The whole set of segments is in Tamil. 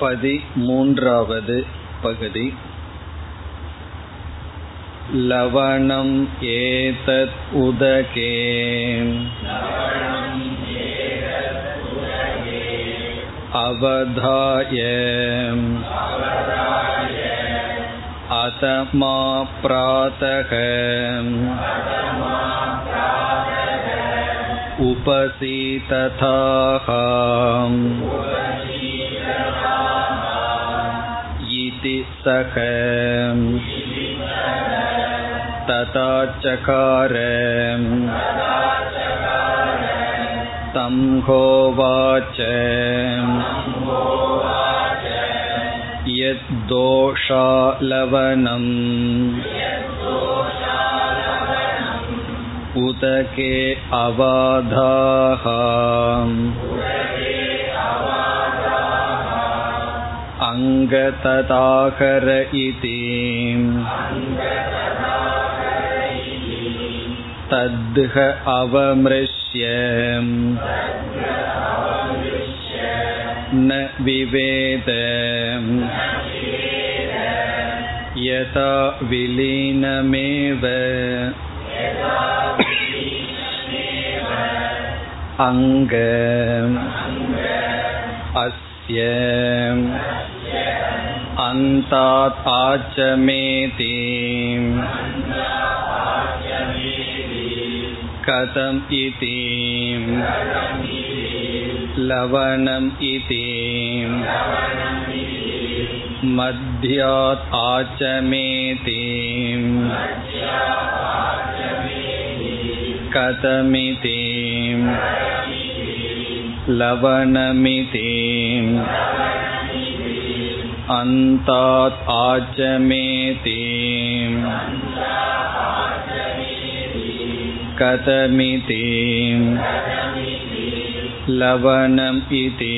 பதிமூன்றாவது पगति लवणम् एतत् उदके अवधाय अत मा प्रातः उपसीतथाः इति सः तथा चकार तं होवाच यद्दोषालवनम् उदके अवाधाः अङ्गतदाकर इति तद्ह अवमृश्य न विवेद यथा विलीनमेव अङ्ग अस्य अन्तात् आचमेति कथम् इति लवणम् इति मध्यात् आचमेति कथमिति लवणमिति अन्तात् आचमेति कथमिति लवणम् इति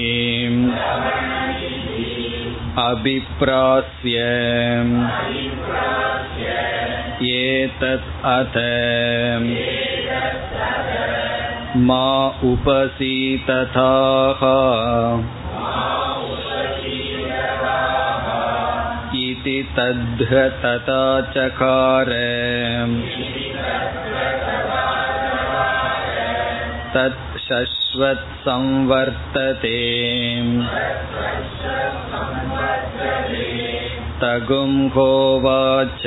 अभिप्रास्य एतत् अथ मा उपसीतथाः इति तद्ध तथा चकार तत् शश्वत्संवर्तते तगुं होवाच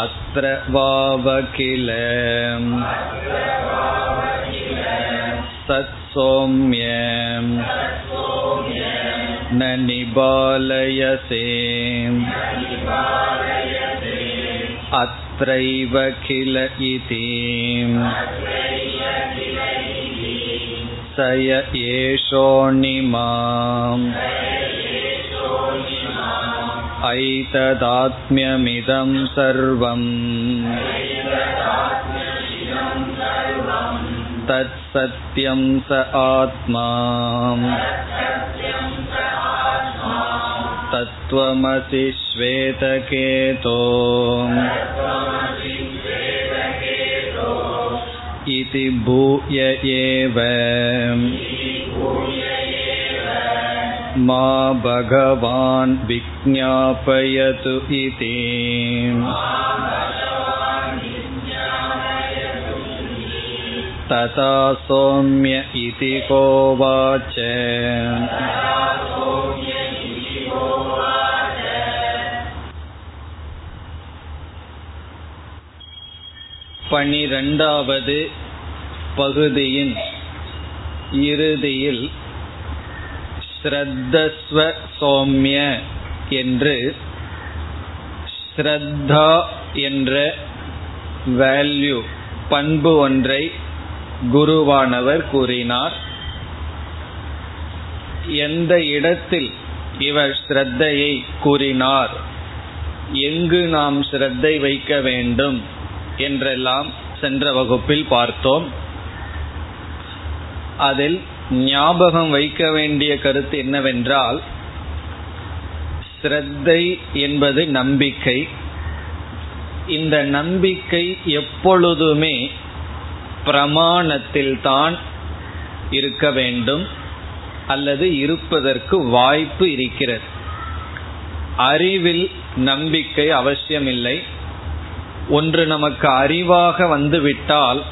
अत्र वावकिल सत्सौम्य न निबालयसे अत्रैव किल इति स य एषोऽणिमाम् ऐतदात्म्यमिदं सर्वम् तत्सत्यं स आत्मा तत्त्वमसि श्वेतकेतो इति भूय एव मा भगवान् विज्ञापयतु इति तथा सौम्य इति कोवाच பனிரெண்டாவது பகுதியின் இறுதியில் ஸ்ரத்தஸ்வ சோம்ய என்று ஸ்ரத்தா என்ற வேல்யூ பண்பு ஒன்றை குருவானவர் கூறினார். எந்த இடத்தில் இவர் ஸ்ரத்தையை கூறினார்? எங்கு நாம் ஸ்ரத்தை வைக்க வேண்டும்? என்றெல்லாம் சென்ற வகுப்பில் பார்த்தோம். அதில் ஞாபகம் வைக்க வேண்டிய கருத்து என்னவென்றால் ஸ்ரத்தை என்பது நம்பிக்கை. இந்த நம்பிக்கை எப்பொழுதுமே பிரமாணத்தில் தான் இருக்க வேண்டும் அல்லது இருப்பதற்கு வாய்ப்பு இருக்கிறது. அறிவில் நம்பிக்கை அவசியமில்லை. ஒன்று நமக்கு அறிவாக வந்துவிட்டால்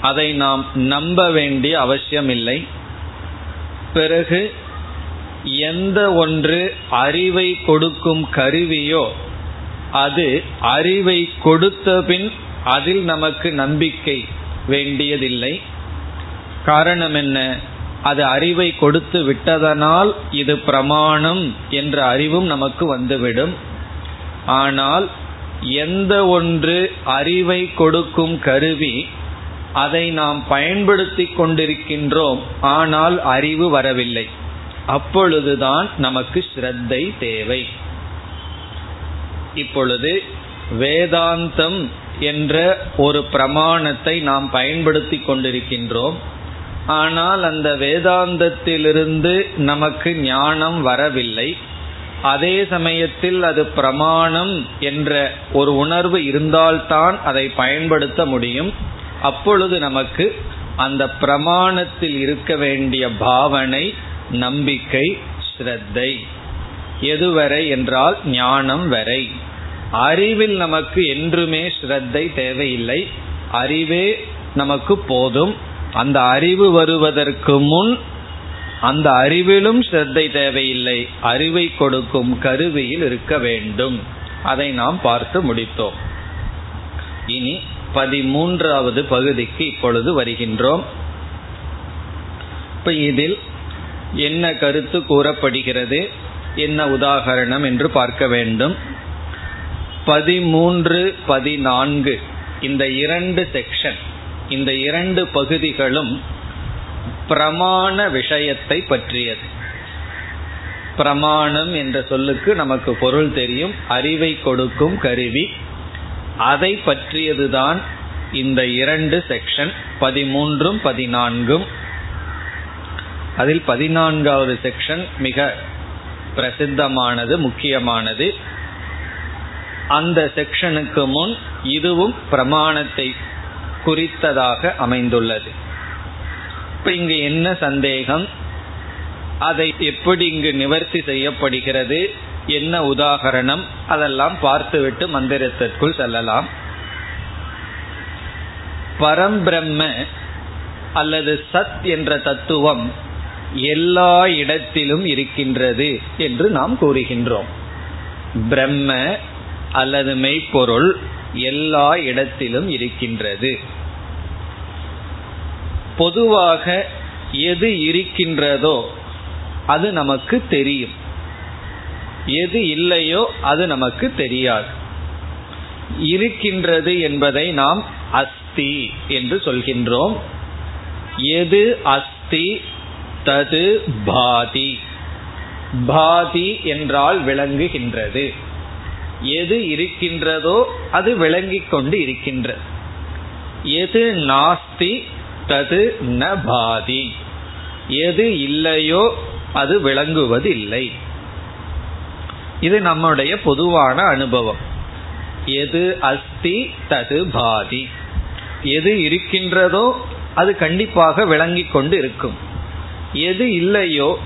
அதை நாம் நம்ப வேண்டிய அவசியமில்லை. பிறகு எந்த ஒன்று அறிவை கொடுக்கும் கருவியோ அது அறிவை கொடுத்த பின் அதில் நமக்கு நம்பிக்கை வேண்டியதில்லை. காரணம் என்ன? அது அறிவை கொடுத்து விட்டதனால் இது பிரமாணம் என்ற அறிவும் நமக்கு வந்துவிடும். ஆனால் எந்த ஒன்று அறிவை கொடுக்கும் கருவி அதை நாம் பயன்படுத்தி கொண்டிருக்கின்றோம் ஆனால் அறிவு வரவில்லை. அப்பொழுதுதான் நமக்கு ஸ்ரத்தை தேவை. இப்பொழுது வேதாந்தம் என்ற ஒரு பிரமாணத்தை நாம் பயன்படுத்தி கொண்டிருக்கின்றோம். ஆனால் அந்த வேதாந்தத்திலிருந்து நமக்கு ஞானம் வரவில்லை. அதே சமயத்தில் அது பிரமாணம் என்ற ஒரு உணர்வு இருந்தால்தான் அதை பயன்படுத்த முடியும். அப்பொழுது நமக்கு அந்த பிரமாணத்தில் இருக்க வேண்டிய பாவனை நம்பிக்கை ஸ்ரத்தை எதுவரை என்றால் ஞானம் வரை. அறிவில் நமக்கு என்றுமே ஸ்ரத்தை தேவையில்லை. அறிவே நமக்கு போதும். அந்த அறிவு வருவதற்கு முன் அந்த அறிவிலும் ஸ்ரத்தை தேவையில்லை. அறிவை கொடுக்கும் கருவியில் இருக்க வேண்டும். அதை நாம் பார்த்து முடித்தோம். இனி பதிமூன்றாவது பகுதிக்கு இப்பொழுது வருகின்றோம். இப்ப இதில் என்ன கருத்து கூறப்படுகிறது? என்ன உதாகரணம் என்று பார்க்க வேண்டும். பதிமூன்று பதினான்கு. இந்த இரண்டு செக்ஷன் இந்த இரண்டு பகுதிகளும் பிரமாண விஷயத்தை பற்றியது. பிரமாணம் என்ற சொல்லுக்கு நமக்கு பொருள் தெரியும் அறிவை கொடுக்கும் கருவி. அதை பற்றியதுதான் இந்த இரண்டு செக்ஷன் பதிமூன்றும் பதினான்கும். அதில் பதினான்காவது செக்ஷன் மிக பிரசித்தமானது முக்கியமானது. அந்த செக்ஷனுக்கு முன் இதுவும் பிரமாணத்தை குறித்ததாக அமைந்துள்ளது. இப்ப இங்கு என்ன சந்தேகம்? அதை எப்படி இங்கு நிவர்த்தி செய்யப்படுகிறது? என்ன உதாகரணம்? அதெல்லாம் பார்த்துவிட்டு மந்திரத்திற்குள் செல்லலாம். பரம்பிரம்ம அல்லது சத் என்ற தத்துவம் எல்லா இடத்திலும் இருக்கின்றது என்று நாம் கூறுகின்றோம். பிரம்ம அல்லது மெய்ப்பொருள் எல்லா இடத்திலும் இருக்கின்றது. பொதுவாக எது இருக்கின்றதோ அது நமக்கு தெரியும். எது இல்லையோ அது நமக்கு தெரியாது. இருக்கின்றது என்பதை நாம் அஸ்தி என்று சொல்கின்றோம். எது அஸ்தி? தது பாதி. பாதி என்றால் விளங்குகின்றது. எது இருக்கின்றதோ அது விளங்கிக் கொண்டு இருக்கின்ற எது நாஸ்தி தது ந பாதி. எது இல்லையோ அது விளங்குவதில்லை. இது நம்முடைய பொதுவான அனுபவம். எது அஸ்தி தது பாதி. எது இருக்கின்றதோ அது கண்டிப்பாக விளங்கிக் கொண்டு இருக்கும் எது இல்லையோ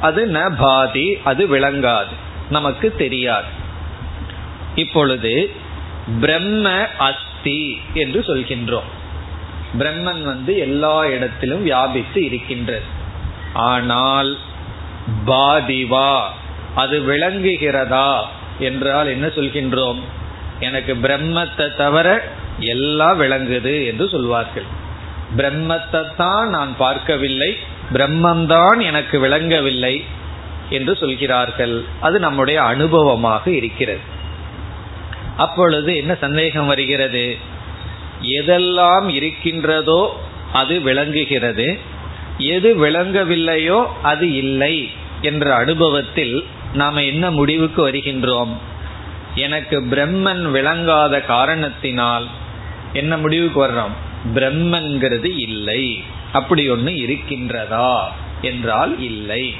அது ந பாதி அது விளங்காது. நமக்கு தெரியாது. இப்பொழுது பிரம்ம அஸ்தி என்று சொல்கின்றோம். பிரம்மன் வந்து எல்லா இடத்திலும் வியாபித்து இருக்கின்றது. ஆனால் பாதிவா அது விளங்குகிறதா என்றால் என்ன சொல்கின்றோம்? எனக்கு பிரம்மத்தை தவிர எல்லாம் விளங்குது என்று சொல்வார்கள். பிரம்மத்தை தான் நான் பார்க்கவில்லை பிரம்மந்தான் எனக்கு விளங்கவில்லை என்று சொல்கிறார்கள். அது நம்முடைய அனுபவமாக இருக்கிறது. அப்பொழுது என்ன சந்தேகம் வருகிறது? எதெல்லாம் இருக்கின்றதோ அது விளங்குகிறது. எது விளங்கவில்லையோ அது இல்லை என்ற அனுபவத்தில் நாம் என்ன முடிவுக்கு வருகின்றோம்? எனக்கு பிரம்மன் விளங்காத காரணத்தினால் என்ன முடிவுக்கு வர்றோம்? பிரம்மங்கிறது இல்லை. அப்படி ஒன்று இருக்கின்றதா? என்றால் இல்லை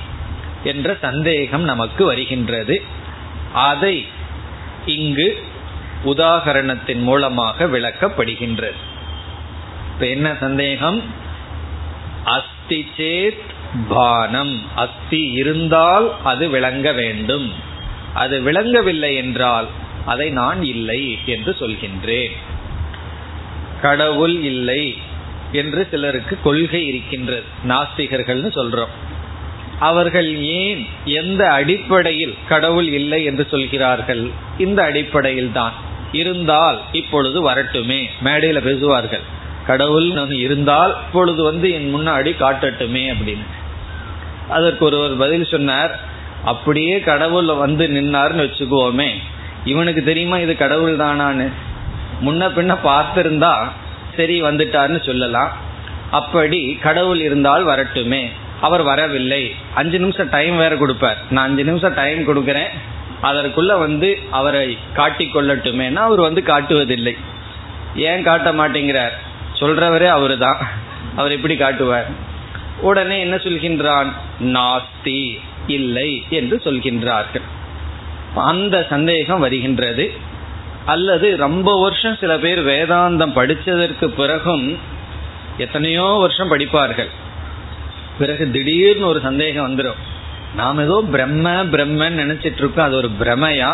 என்ற சந்தேகம் நமக்கு வருகின்றது. அதை இங்கு உதாகரணத்தின் மூலமாக விளக்கப்படுகின்றது. இப்ப என்ன சந்தேகம்? அஸ்தி சேத் பானம். அஸ்தி இருந்தால் அது விளங்க வேண்டும். அது விளங்கவில்லை என்றால் அதை நான் இல்லை என்று சொல்கின்றேன். கடவுள் இல்லை என்று சிலருக்கு கொள்கை இருக்கின்றது. நாஸ்திகர்கள்னு சொல்றோம். அவர்கள் ஏன் எந்த அடிப்படையில் கடவுள் இல்லை என்று சொல்கிறார்கள்? இந்த அடிப்படையில் தான். இருந்தால் இப்பொழுது வரட்டுமே. மேடையில பேசுவார்கள். கடவுள் இருந்தால் இப்பொழுது வந்து என் முன்னாடி காட்டட்டுமே அப்படின்னு. அதற்கு ஒருவர் பதில் சொன்னார் அப்படியே கடவுள் வந்து நின்னார்னு வச்சுக்குவோமே இவனுக்கு தெரியுமா இது கடவுள் தானான்னு? முன்ன பின்ன பார்த்திருந்தா சரி வந்துட்டார்னு சொல்லலாம். அப்படி கடவுள் இருந்தால் வரட்டுமே. அவர் வரவில்லை. அஞ்சு நிமிஷம் டைம் வேற கொடுப்பார். நான் அஞ்சு நிமிஷம் டைம் கொடுக்கறேன். அதற்குள்ள வந்து அவரை காட்டிக் கொள்ளட்டுமேனா அவர் வந்து காட்டுவதில்லை. ஏன் காட்ட மாட்டேங்கிறார்? சொல்றவரே அவரு தான் அவர் எப்படி காட்டுவார். உடனே என்ன சொல்கின்றான்? நாஸ்தி இல்லை என்று சொல்கின்றார்கள். அந்த சந்தேகம் வருகின்றது. அல்லது ரொம்ப வருஷம் சில பேர் வேதாந்தம் படித்ததற்கு பிறகும் எத்தனையோ வருஷம் படிப்பார்கள். பிறகு திடீர்னு ஒரு சந்தேகம் வந்துடும் நாம் ஏதோ பிரம்ம பிரம்மன் நினைச்சிட்டு இருக்கோம். அது ஒரு பிரமையா?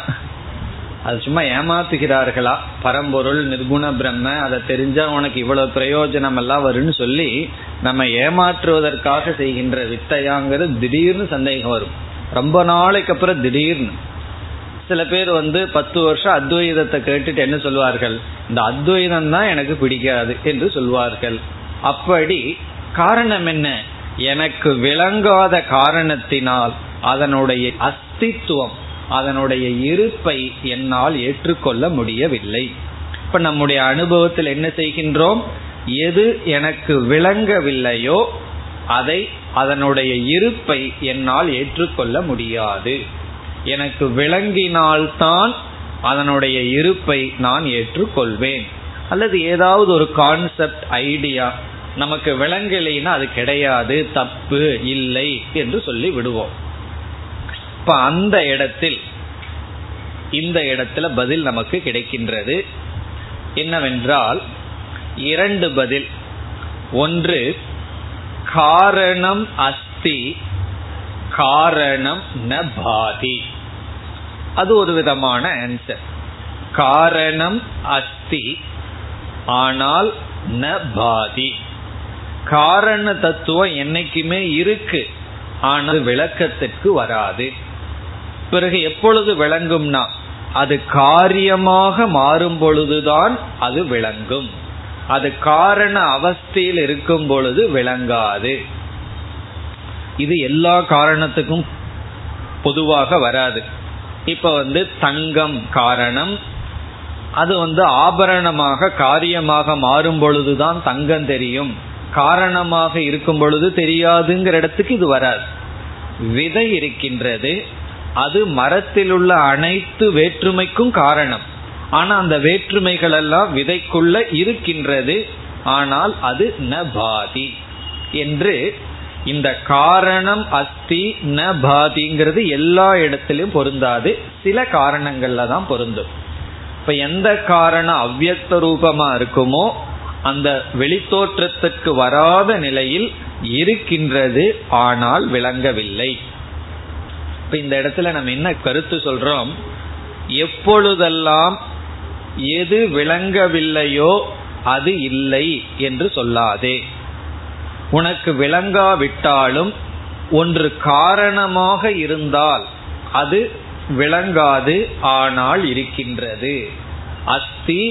அது சும்மா ஏமாத்துகிறார்களா? பரம்பொருள் நிர்குண பிரம்ம அதை தெரிஞ்சா உனக்கு இவ்வளவு பிரயோஜனம் எல்லாம் வரும்னு சொல்லி நம்ம ஏமாற்றுவதற்காக செய்கின்ற வித்தையாங்கிறது திடீர்னு சந்தேகம் வரும். ரொம்ப நாளைக்கு அப்புறம் திடீர்னு. சில பேர் வந்து பத்து வருஷம் அத்வைதத்தை கேட்டுட்டு என்ன சொல்வார்கள்? இந்த அத்வைதம் தான் எனக்கு பிடிக்காது என்று சொல்வார்கள். அப்படி காரணம் என்ன? எனக்கு விளங்காத காரணத்தினால் அதனுடைய அஸ்தித்துவம் அதனுடைய இருப்பை என்னால் ஏற்றுக்கொள்ள முடியவில்லை. இப்ப நம்முடைய அனுபவத்தில் என்ன செய்கின்றோம்? எது எனக்கு விளங்கவில்லையோ அதை அதனுடைய இருப்பை என்னால் ஏற்றுக்கொள்ள முடியாது. எனக்கு விளங்கினால்தான் அதனுடைய இருப்பை நான் ஏற்றுக்கொள்வேன். அல்லது ஏதாவது ஒரு கான்செப்ட் ஐடியா நமக்கு விளங்கலைன்னா அது கிடையாது தப்பு இல்லை என்று சொல்லி விடுவோம். இப்ப அந்த இடத்தில் இந்த இடத்துல பதில் நமக்கு கிடைக்கின்றது. என்னவென்றால் இரண்டு பதில். ஒன்று காரணம் அஸ்தி காரணம் ந பாதி. அது ஒரு விதமான ஆன்சர் காரணம் அஸ்தி ஆனால் ந பாதி. காரண தத்துவம் என்னைக்குமே இருக்கு. ஆனால் விளக்கத்திற்கு வராது. பிறகு எப்பொழுது விளங்கும்னா அது காரியமாக மாறும் பொழுதுதான் அது விளங்கும். அது காரண அவஸ்தையில் இருக்கும் பொழுது விளங்காது. இது எல்லா காரணத்துக்கும் பொதுவாக வராது. இப்ப வந்து தங்கம் காரணம். அது வந்து ஆபரணமாக காரியமாக மாறும் பொழுதுதான் தங்கம் தெரியும். காரணமாக இருக்கும் பொழுது தெரியாதுங்கிற இடத்துக்கு இது வராது. விதை இருக்கின்றது அது மரத்தில் உள்ள அனைத்து வேற்றுமைக்கும் காரணம். ஆனா அந்த வேற்றுமைகள் எல்லாம் விதைக்குள்ள இருக்கின்றது ஆனால் அது ந பாதி என்று இந்த காரணம் அஸ்தி ந பாதிங்கிறது எல்லா இடத்திலும் பொருந்தாது. சில காரணங்கள்ல தான் பொருந்தும். இப்ப எந்த காரணம் அவ்வக்த ரூபமா இருக்குமோ அந்த வெளித்தோற்றத்துக்கு வராத நிலையில் இருக்கின்றது ஆனால் விளங்கவில்லை. இப்ப இந்த இடத்துல நம்ம என்ன கருத்து சொல்றோம்? எப்பொழுதெல்லாம் எது விளங்கவில்லையோ அது இல்லை என்று சொல்லாதே. உனக்கு விளங்காவிட்டாலும் ஒன்று காரணமாக இருந்தால் அது விளங்காது ஆனால் இருக்கின்றது. அஸ்தி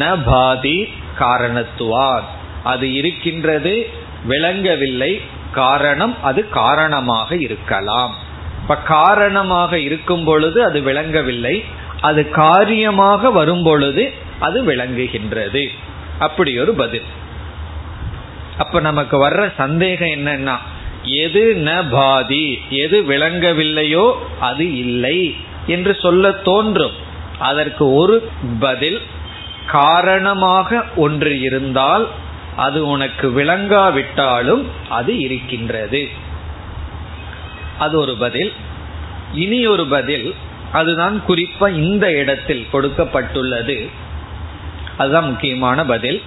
ந பாதி காரணத்துவார். அது இருக்கின்றது விளங்கவில்லை. காரணம் அது காரணமாக இருக்கலாம். இப்ப காரணமாக இருக்கும் பொழுது அது விளங்கவில்லை. அது காரியமாக வரும் பொழுது அது விளங்குகின்றது. அப்படி ஒரு பதில். அப்ப நமக்கு வர்ற சந்தேகம் என்னன்னா எது ந பாதி எது விளங்கவில்லையோ அது இல்லை என்று சொல்ல தோன்றும். அதற்கு ஒரு பதில் காரணமாக ஒன்று இருந்தால் அது உனக்கு விளங்காவிட்டாலும் அது இருக்கின்றது. அது ஒரு பதில். இனி ஒரு பதில் அதுதான் குறிப்பா இந்த இடத்தில் கொடுக்கப்பட்டுள்ளது. அதுதான் முக்கியமான பதில்.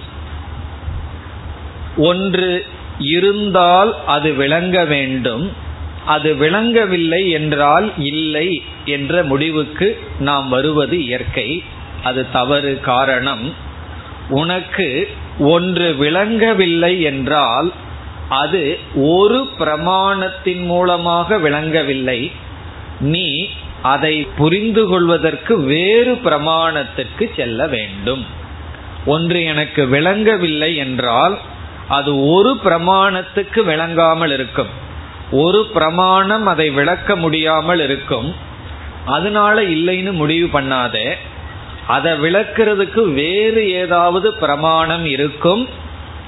ஒன்று இருந்தால் அது விளங்க வேண்டும். அது விளங்கவில்லை என்றால் இல்லை என்ற முடிவுக்கு நாம் வருவது இயற்கை. அது தவறு காரணம். உனக்கு ஒன்று விளங்கவில்லை என்றால் அது ஒரு பிரமாணத்தின் மூலமாக விளங்கவில்லை. நீ அதை புரிந்து கொள்வதற்கு வேறு பிரமாணத்திற்கு செல்ல வேண்டும். ஒன்று எனக்கு விளங்கவில்லை என்றால் அது ஒரு பிரமாணத்துக்கு விளங்காமல் இருக்கும். ஒரு பிரமாணம் அதை விளக்க முடியாமல் இருக்கும். அதனால இல்லைன்னு முடிவு பண்ணாத. அதை விளக்கிறதுக்கு வேறு ஏதாவது பிரமாணம் இருக்கும்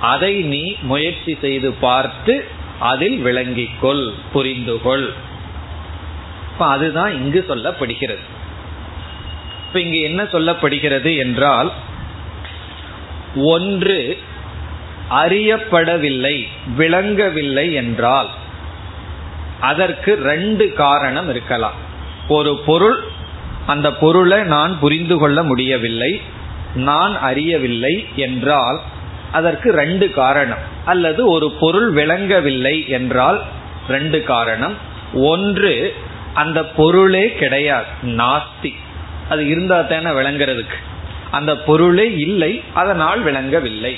அதை நீ முயற்சி செய்து பார்த்து அதில் விளங்கிக்கொள் புரிந்துகொள். இப்ப அதுதான் இங்கு சொல்லப்படுகிறது. இப்ப இங்கு என்ன சொல்லப்படுகிறது என்றால் ஒன்று அறியப்படவில்லை விளங்கவில்லை என்றால் அதற்கு ரெண்டு காரணம் இருக்கலாம். ஒரு பொருள் அந்த பொருளை நான் புரிந்து கொள்ள முடியவில்லை நான் அறியவில்லை என்றால் அதற்கு ரெண்டு காரணம் அல்லது ஒரு பொருள் விளங்கவில்லை என்றால் ரெண்டு காரணம். ஒன்று அந்த பொருளே கிடையாது நாஸ்தி. அது இருந்தா தானே விளங்குறதுக்கு. அந்த பொருளே இல்லை அதனால் விளங்கவில்லை.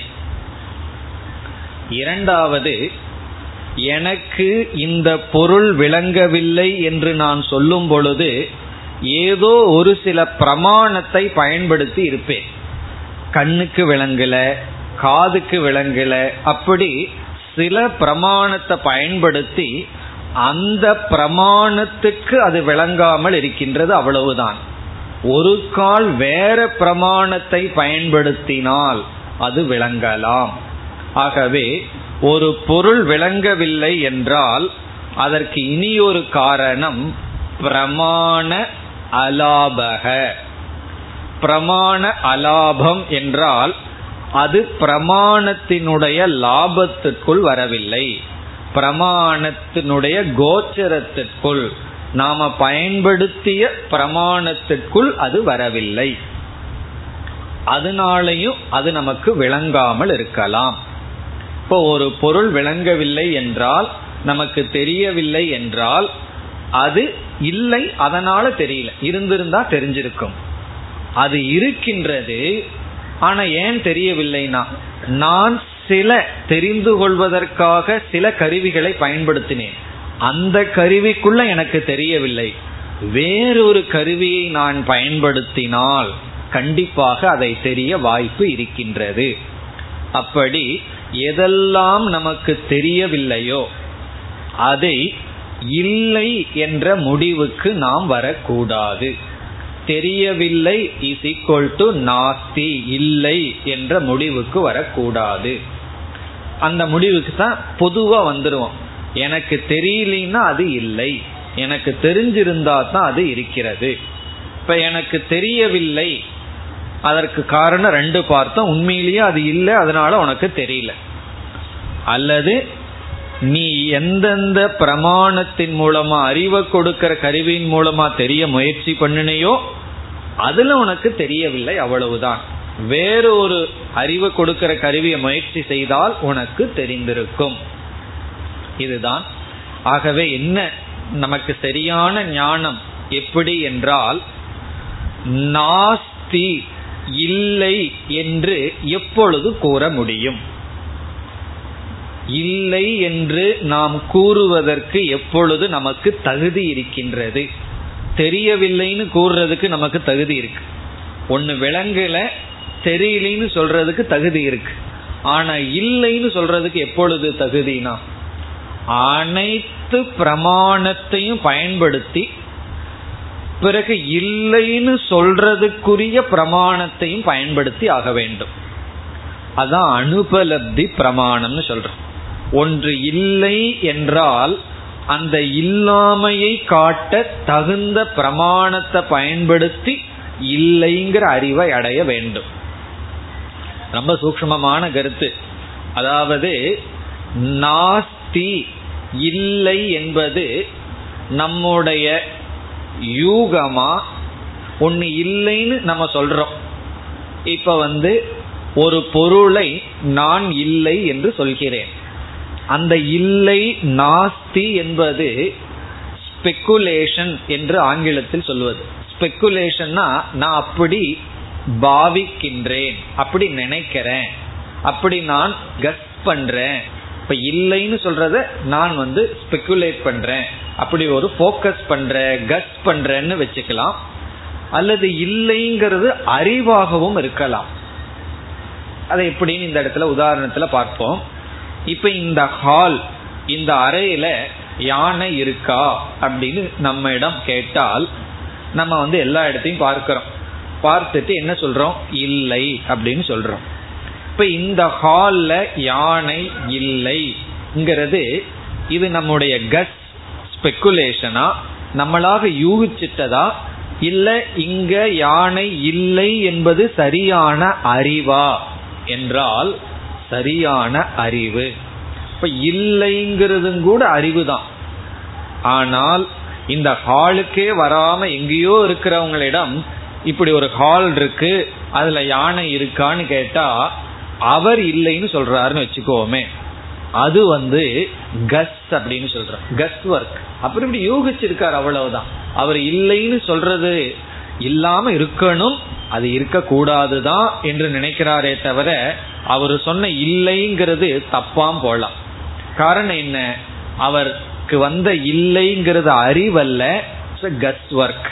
இரண்டாவது எனக்கு இந்த பொருள் விளங்கவில்லை என்று நான் சொல்லும் பொழுது ஏதோ ஒரு சில பிரமாணத்தை பயன்படுத்தி இருப்பேன். கண்ணுக்கு விளங்கல காதுக்கு விளங்கல அப்படி சில பிரமாணத்தை பயன்படுத்தி அந்த பிரமாணத்துக்கு அது விளங்காமல் இருக்கின்றது அவ்வளவுதான். ஒரு கால் வேற பிரமாணத்தை பயன்படுத்தினால் அது விளங்கலாம். ஆகவே ஒரு பொருள் விளங்கவில்லை என்றால் அதற்கு இனி ஒரு காரணம் பிரமாண அலாபக. பிரமாண அலாபம் என்றால் அது பிரமாணத்தினுடைய லாபத்திற்குள் வரவில்லை. பிரமாணத்தினுடைய கோச்சரத்திற்குள் நாம பயன்படுத்திய பிரமாணத்திற்குள் அது வரவில்லை. அதனாலையும் அது நமக்கு விளங்காமல் இருக்கலாம். இப்போ ஒரு பொருள் விளங்கவில்லை என்றால் நமக்கு தெரியவில்லை என்றால் அது இல்லை அதனால தெரியல. இருந்திருந்தா தெரிஞ்சிருக்கும். அது இருக்கின்றது ஆனா ஏன் தெரியவில்லைனா நான் சில தெரிந்து கொள்வதற்காக சில கருவிகளை பயன்படுத்தினேன். அந்த கருவிக்குள்ள எனக்கு தெரியவில்லை. வேறொரு கருவியை நான் பயன்படுத்தினால் கண்டிப்பாக அதை தெரிய வாய்ப்பு இருக்கின்றது. அப்படி எதெல்லாம் நமக்கு தெரியவில்லையோ அதை இல்லை என்ற முடிவுக்கு நாம் வரக்கூடாது. தெரியவில்லை இஸ் ஈக்வல் டு நாஸ்தி இல்லை என்ற முடிவுக்கு வரக்கூடாது. அந்த முடிவுக்கு தான் பொதுவாக வந்துடுவோம் எனக்கு தெரியலன்னா அது இல்லை. எனக்கு தெரிஞ்சிருந்தா தான் அது இருக்கிறது. இப்ப எனக்கு தெரியவில்லை அதற்கு காரணம் ரெண்டு பார்த்தோம். உண்மையிலேயே அது இல்லை அதனால உனக்கு தெரியல. அல்லது நீ எந்தெந்த பிரமாணத்தின் மூலமா அறிவை கொடுக்கிற கருவியின் மூலமா தெரிய முயற்சி பண்ணினையோ அதுல உனக்கு தெரியவில்லை அவ்வளவுதான். வேறொரு அறிவு கொடுக்கிற கருவியை முயற்சி செய்தால் உனக்கு தெரிந்திருக்கும். இதுதான். ஆகவே என்ன நமக்கு சரியான ஞானம் எப்படி என்றால் நாஸ்தி இல்லை என்று எப்பொழுது கூற முடியும். இல்லை என்று நாம் கூறுவதற்கு எப்பொழுது நமக்கு தகுதி இருக்கின்றது? தெரியவில்லைன்னு கூறுறதுக்கு நமக்கு தகுதி இருக்கு. ஒன்னு விலங்குல தெரியலன்னு சொல்றதுக்கு தகுதி இருக்கு. ஆனா இல்லைன்னு சொல்றதுக்கு எப்பொழுது தகுதினா? அனைத்து பிரமாணத்தையும் பயன்படுத்தி பிறகு இல்லைன்னு சொல்றதுக்குரிய பிரமாணத்தையும் பயன்படுத்தி ஆக வேண்டும். அதான் அனுபலப்தி பிரமாணம்னு சொல்றோம். ஒன்று இல்லை என்றால் அந்த இல்லாமையை காட்ட தகுந்த பிரமாணத்தை பயன்படுத்தி இல்லைங்கிற அறிவை அடைய வேண்டும். ரொம்ப சூக்மமான கருத்து. அதாவது நாஸ்தி இல்லை என்பது நம்முடைய யூகமா ஒன்று இல்லைன்னு நம்ம சொல்றோம். இப்ப வந்து ஒரு பொருளை நான் இல்லை என்று சொல்கிறேன். அந்த இல்லை நாஸ்தி என்பது ஸ்பெக்குலேஷன் என்று ஆங்கிலத்தில் சொல்வது. ஸ்பெக்குலேஷன்னா நான் அப்படி பாவிக்கின்றேன் அப்படி நினைக்கிறேன் அப்படி நான் கஸ் பண்றேன். இப்ப இல்லைன்னு சொல்றத நான் வந்து ஸ்பெக்குலேட் பண்றேன் அப்படி ஒரு ஃபோக்கஸ் பண்ற கஸ் பண்றேன்னு வச்சுக்கலாம். அல்லது இல்லைங்கிறது அறிவாகவும் இருக்கலாம். அதை எப்படின்னு இந்த இடத்துல உதாரணத்துல பார்ப்போம். இப்ப இந்த ஹால் இந்த அறையில யானை இருக்கா அப்படின்னு நம்ம இடம் கேட்டால் நம்ம வந்து எல்லா இடத்தையும் பார்க்கிறோம். பார்த்துட்டு என்ன சொல்றோம்? இல்லை அப்படின்னு சொல்றோம். இப்ப இந்த ஹால்ல யானை இல்லைங்கிறது இது நம்முடைய கட் ஸ்பெக்குலேஷனா நம்மளாக யூகிச்சிட்டதா? இல்ல இங்க யானை இல்லை என்பது சரியான அறிவா? என்றால் சரியான அறிவு. இப்ப இல்லைங்கிறதும் கூட அறிவு தான் ஆனால் இந்த ஹாலுக்கே வராம எங்கேயோ இருக்கிறவங்களிடம் இப்படி ஒரு ஹால் இருக்கு அதுல யானை இருக்கான்னு கேட்டா அவர் இல்லைன்னு சொல்றாருன்னு வச்சுக்கோமே. அது வந்து கஸ் அப்படின்னு சொல்ற கஸ் ஒர்க் அப்புறம் இப்படி யூகிச்சிருக்காரு அவ்வளவுதான். அவர் இல்லைன்னு சொல்றது இல்லாம இருக்கணும் அது இருக்கக்கூடாதுதான் என்று நினைக்கிறாரே தவிர அவர் சொன்ன இல்லைங்கிறது தப்பாம் போலாம். காரணம் என்ன? அவருக்கு வந்த இல்லைங்கிறது அறிவல்ல கஸ் ஒர்க்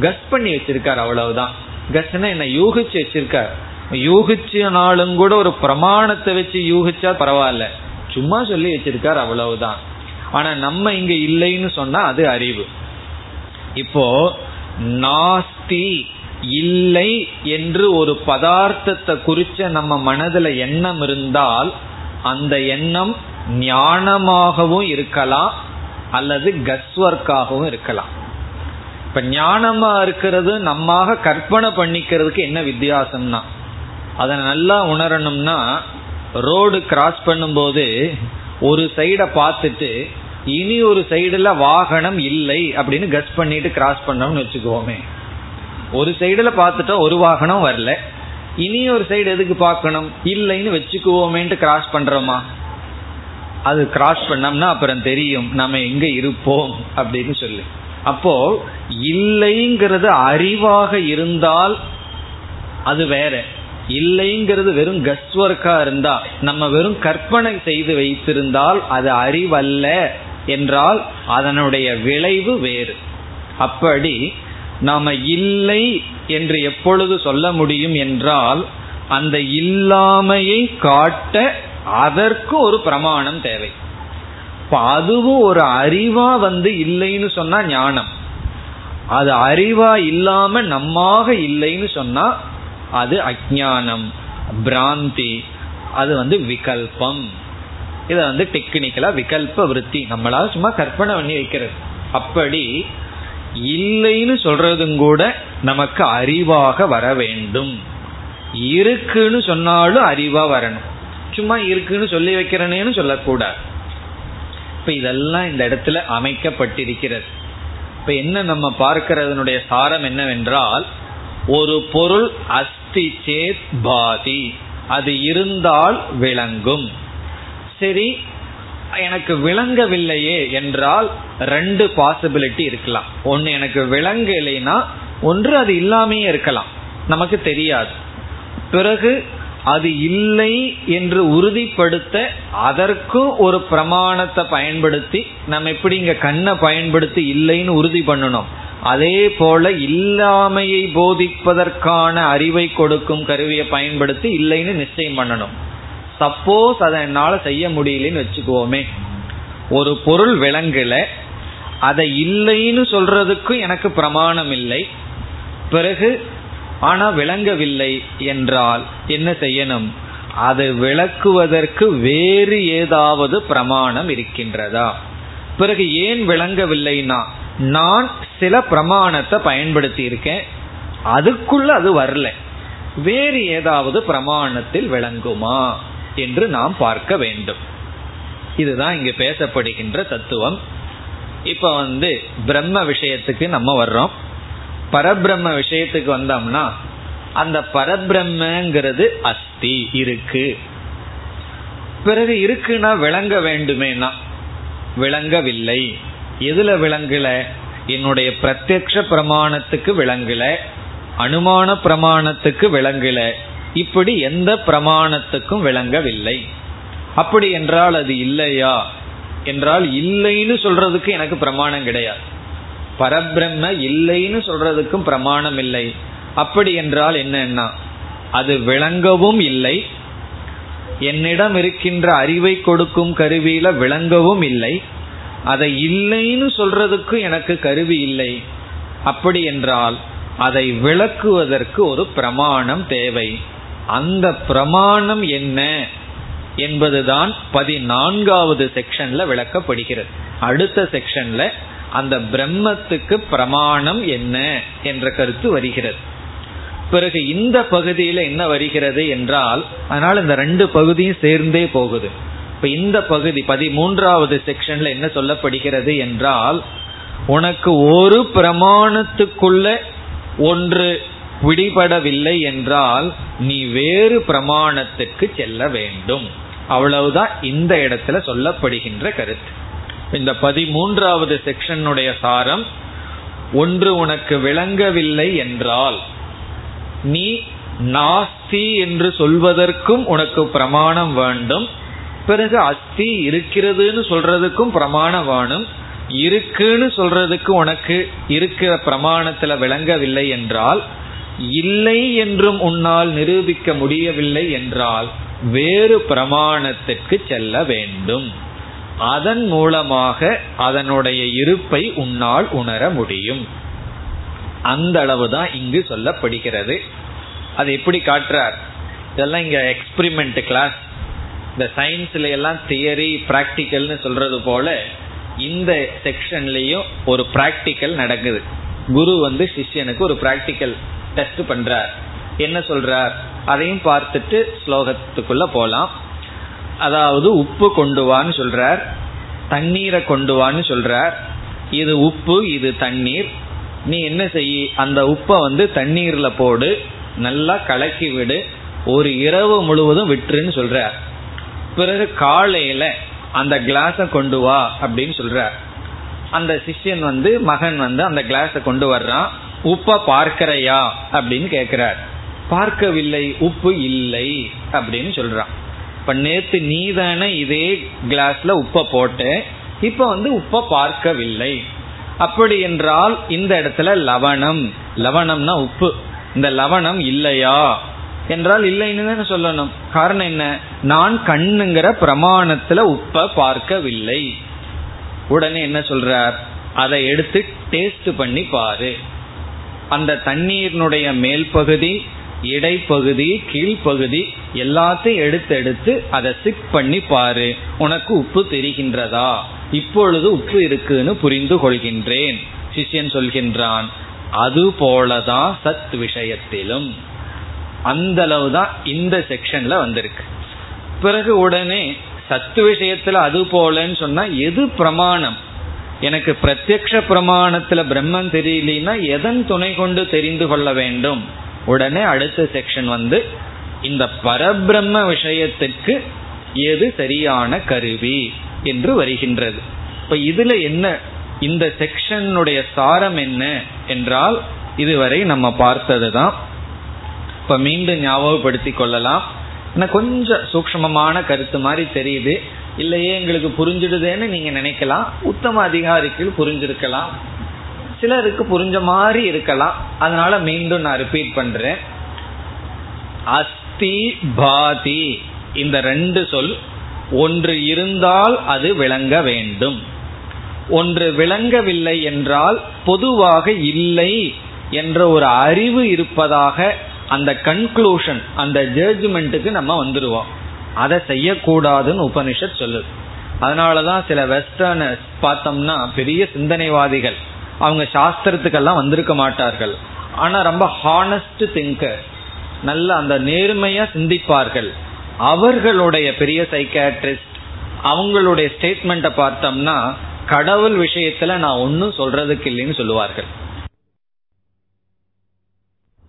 கஸ் பண்ணி வச்சிருக்கார் அவ்வளவுதான். கஸ்னா என்ன? யூகிச்சு வச்சிருக்கார். யூகிச்சனாலும் கூட ஒரு பிரமாணத்தை வச்சு யூகிச்சா பரவாயில்ல. சும்மா சொல்லி வச்சிருக்கார் அவ்வளவுதான். ஆனா நம்ம இங்க இல்லைன்னு சொன்னா அது அறிவு. இப்போ நாஸ்தி. இல்லை என்று ஒரு பதார்த்தத்தை குறிச்ச நம்ம மனதுல எண்ணம் இருந்தால் அந்த எண்ணம் ஞானமாகவும் இருக்கலாம் அல்லது கஸ்வர்க்காகவும் இருக்கலாம். இப்ப ஞானமா இருக்கிறது நம்மாக கற்பனை பண்ணிக்கிறதுக்கு என்ன வித்தியாசம்னா அதை நல்லா உணரணும்னா ரோடு கிராஸ் பண்ணும்போது ஒரு சைடை பார்த்துட்டு இனி ஒரு சைடுல வாகனம் இல்லை அப்படின்னு கஸ் பண்ணிட்டு கிராஸ் பண்ணோம்னு வச்சுக்கோமே. ஒரு சைடுல பார்த்துட்டோம் ஒரு வாகனம் வரல. இனி ஒரு சைடு எதுக்கு பார்க்கணும்? இல்லைன்னு வச்சுக்குவோமேன்ட்டு கிராஸ் பண்றோமா? அது கிராஸ் பண்ணோம்னா அப்புறம் தெரியும் நம்ம எங்க இருப்போம் அப்படின்னு சொல்லி. அப்போ இல்லைங்கிறது அறிவாக இருந்தால் அது வேற. இல்லைங்கிறது வெறும் கஸ்வர்க்கா இருந்தா நம்ம வெறும் கற்பனை செய்து வைத்திருந்தால் அது அறிவல்ல என்றால் அதனுடைய விளைவு வேறு. அப்படி நாம இல்லை என்று எப்பொழுது சொல்ல முடியும் என்றால் அந்த இல்லாமையை காட்ட அதற்கு ஒரு பிரமாணம் தேவை. அதுவும் ஒரு அறிவா வந்து இல்லைன்னு சொன்னா ஞானம். அது அறிவா இல்லாம நம்மாக இல்லைன்னு சொன்னா அது அஜானம் பிராந்தி அது வந்து விகல்பம். இதை வந்து டெக்னிக்கலா விகல்ப விருத்தி. நம்மளால சும்மா கற்பனை பண்ணி வைக்கிறது. அப்படி இல்லைன்னு சொல்றதும் கூட நமக்கு அறிவாக வர வேண்டும். இருக்குன்னு சொன்னாலும் அறிவா வரணும். சும்மா இருக்குன்னு சொல்லி வைக்கிறனேன்னு சொல்லக்கூடாது. இப்ப இதெல்லாம் இந்த இடத்துல அமைக்கப்பட்டிருக்கிறது. இப்ப என்ன நம்ம பார்க்கிறதனுடைய சாரம் என்னவென்றால் ஒரு பொருள் அஸ்தி சேத் பாதி. அது இருந்தால் விளங்கும். சரி எனக்கு விளங்கவில்லையே என்றால் ரெண்டு பாசிபிலிட்டி இருக்கலாம். ஒன்று எனக்கு விளங்கலைன்னா ஒன்று அது இல்லாமையே இருக்கலாம். நமக்கு தெரியாது. பிறகு அது இல்லை என்று உறுதிப்படுத்த அதற்கும் ஒரு பிரமாணத்தை பயன்படுத்தி நம்ம எப்படி இங்க கண்ணை பயன்படுத்தி இல்லைன்னு உறுதி பண்ணணும். அதே போல இல்லாமையை போதிப்பதற்கான அறிவை கொடுக்கும் கருவியை பயன்படுத்தி இல்லைன்னு நிச்சயம் பண்ணணும். சப்போஸ் அதை என்னால செய்ய முடியலன்னு வச்சுக்குவோமே. ஒரு பொருள் விளங்கல அதை இல்லைன்னு சொல்றதுக்கும் எனக்கு பிரமாணம் இல்லை. பிறகு ஆனா விளங்கவில்லை என்றால் என்ன செய்யணும்? அதை விளக்குவதற்கு வேறு ஏதாவது பிரமாணம் இருக்கின்றதா? பிறகு ஏன் விளங்கவில்லைனா நான் சில பிரமாணத்தை பயன்படுத்தி இருக்கேன் அதுக்குள்ள அது வரல. வேறு ஏதாவது பிரமாணத்தில் விளங்குமா? என்று நாம் பார்க்க வேண்டும். இதுதான் இங்கு பேசப்படுகின்ற தத்துவம். இப்ப வந்து பிரம்ம விஷயத்துக்கு நம்ம வர்றோம். பரபிரம்ம விஷயத்துக்கு வந்தோம்னா அந்த பரபிரம்மங்கிறது அஸ்தி இருக்கு. பிறகு இருக்குன்னா விளங்க வேண்டுமேனா? விளங்கவில்லை. எதுல விளங்கல? என்னுடைய பிரத்யக்ஷ பிரமாணத்துக்கு விளங்கல. அனுமான பிரமாணத்துக்கு விளங்கல. இப்படி எந்த பிரமாணத்துக்கும் விளங்கவில்லை. அப்படி என்றால் அது இல்லையா? என்றால் இல்லைன்னு சொல்றதுக்கு எனக்கு பிரமாணம் கிடையாது. பரபிரம்ம இல்லைன்னு சொல்றதுக்கும் பிரமாணம் இல்லை. அப்படி என்றால் என்னன்னா அது விளங்கவும் இல்லை. என்னிடம் இருக்கின்ற அறிவை கொடுக்கும் கருவியில விளங்கவும் இல்லை. அதை இல்லைன்னு சொல்றதுக்கு எனக்கு கருவி இல்லை. அப்படி என்றால் அதை விளக்குவதற்கு ஒரு பிரமாணம் தேவை. அந்த பிரமாணம் என்ன என்பதுதான் பதினான்காவது செக்ஷன்ல விளக்கப்படுகிறது. அடுத்த செக்ஷன்ல அந்த பிரம்மத்துக்கு பிரமாணம் என்ன என்ற கருத்து வருகிறது. பிறகு இந்த பகுதியில என்ன வருகிறது என்றால் அதனால இந்த ரெண்டு பகுதியும் சேர்ந்தே போகுது. இப்ப இந்த பகுதி பதிமூன்றாவது செக்ஷன்ல என்ன சொல்லப்படுகிறது என்றால் உனக்கு ஒரு பிரமாணத்துக்குள்ள ஒன்று விடிபடவில்லை என்றால் நீ வேறு பிரமாணத்துக்கு செல்ல வேண்டும். அவ்வளவுதான் இந்த இடத்துல சொல்லப்படுகின்ற கருத்து. இந்த பதிமூன்றாவது செக்ஷனுடைய சாரம் ஒன்று உனக்கு விளங்கவில்லை என்றால் நீ நாஸ்தி என்று சொல்வதற்கும் உனக்கு பிரமாணம் வேண்டும். பிறகு அஸ்தி இருக்கிறதுன்னு சொல்றதுக்கும் பிரமாணம் வேணும். இருக்குன்னு சொல்றதுக்கு உனக்கு இருக்கிற பிரமாணத்துல விளங்கவில்லை என்றால் இல்லை என்றும் உன்னால் நிரூபிக்க முடியவில்லை என்றால் வேறு பிரமாணத்திற்கு செல்ல வேண்டும். அதன் மூலமாக அதனுடைய இருப்பை உன்னால் உணர முடியும். அந்த அளவுதான் இங்கு சொல்லப்படுகிறது. அது எப்படி காட்டுறார்? இதெல்லாம் இங்க எக்ஸ்பிரிமெண்ட் கிளாஸ் இந்த சயின்ஸ்ல எல்லாம் தியரி பிராக்டிக்கல்னு சொல்றது போல இந்த செக்ஷன்லயும் ஒரு பிராக்டிக்கல் நடக்குது. குரு வந்து சிஷ்யனுக்கு ஒரு பிராக்டிக்கல் டெஸ்ட் பண்றார். என்ன சொல்றார்? அதையும் பார்த்துட்டு ஸ்லோகத்துக்குள்ள போலாம். அதாவது உப்பு கொண்டு வான்னு சொல்றார். தண்ணீரை கொண்டு வான்னு சொல்றார். இது உப்பு இது தண்ணீர். நீ என்ன செய்ய? அந்த உப்பை வந்து தண்ணீர்ல போடு. நல்லா கலக்கி விடு. ஒரு இரவு முழுவதும் விட்டுருன்னு சொல்றார். பிறகு காலையில அந்த கிளாஸை கொண்டு வா அப்படின்னு சொல்றார். அந்த சிஷ்யன் வந்து மகன் வந்து அந்த கிளாஸை கொண்டு வர்றான். உப்பை பார்க்கிறையா அப்படின்னு கேட்கிறார் பார்க்கவில்லை உப்பு இல்லை அப்படின்னு சொல்றான். இப்ப நேத்து நீ தானே இதே கிளாஸ்ல உப்பை போட்டேன் இப்ப வந்து உப்பை பார்க்கவில்லை. அப்படி என்றால் இந்த இடத்துல லவணம். லவணம்னா உப்பு. இந்த லவணம் இல்லையா? என்றால் இல்லைன்னு தானே சொல்லணும். காரணம் என்ன? நான் கண்ணுங்கிற பிரமாணத்துல உப்ப பார்க்கவில்லை. உடனே என்ன சொல்றார்? அதை எடுத்து டேஸ்ட் பண்ணி பாரு. அந்த தண்ணீரினுடைய மேல் பகுதி இடைப்பகுதி கீழ்ப்பகுதி எல்லாத்தையும் எடுத்து எடுத்து அதை சிக் பண்ணி பாரு. உனக்கு உப்பு தெரிகின்றதா? இப்பொழுது உப்பு இருக்குன்னு புரிந்து கொள்கின்றேன் சிஷ்யன் சொல்கின்றான். அது போலதான் சத் விஷயத்திலும். அந்த அளவு தான் இந்த செக்ஷன்ல வந்திருக்கு. பிறகு உடனே சத்து விஷயத்துல அது போலன்னு சொன்னா எது பிரமாணம்? எனக்கு பிரத்யக்ஷ பிரமாணத்துல பிரம்மன் தெரியலனா எதன் துணை கொண்டு தெரிந்து கொள்ள வேண்டும்? உடனே அடுத்த செக்ஷன் வந்து இந்த பரபிரம்ம விஷயத்துக்கு எது சரியான கருவி என்று வருகின்றது. இப்ப இதுல என்ன இந்த செக்ஷனுடைய சாரம் என்ன என்றால் இதுவரை நம்ம பார்த்தது தான் இப்ப மீண்டும் ஞாபகப்படுத்தி கொள்ளலாம். ஆனால் கொஞ்சம் சூக்மமான கருத்து மாதிரி தெரியுது. இல்லையே எங்களுக்கு புரிஞ்சிடுதேன்னு நீங்க நினைக்கலாம். உத்தம அதிகாரிக்கு புரிஞ்சிருக்கலாம். சிலருக்கு புரிஞ்ச மாதிரி இருக்கலாம். அதனால மீண்டும் நான் ரிப்பீட் பண்றேன். அஸ்தி பாதி. இந்த ரெண்டு சொல் ஒன்று இருந்தால் அது விளங்க வேண்டும். ஒன்று விளங்கவில்லை என்றால் பொதுவாக இல்லை என்ற ஒரு அறிவு இருப்பதாக அந்த கன்க்ளூஷன் அந்த ஜட்ஜ்மெண்ட்டுக்கு நம்ம வந்துடுவோம் அதை செய்யக்கூடாதுன்னு உபனிஷத் சொல்லுது. அதனாலதான் சில வெஸ்டர்னர்ஸ் பார்த்தோம்னா பெரிய சிந்தனைவாதிகள் அவங்க சாஸ்திரத்துக்கெல்லாம் வந்திருக்க மாட்டார்கள். ஆனா ரொம்ப ஹானஸ்ட் திங்கர் நல்ல அந்த நேர்மையா சிந்திப்பார்கள். அவர்களுடைய பெரிய சைக்காட்ரிஸ்ட் அவங்களுடைய ஸ்டேட்மெண்ட்டை பார்த்தோம்னா கடவுள் விஷயத்துல நான் ஒன்னும் சொல்றதுக்கு இல்லைன்னு சொல்லுவார்கள்.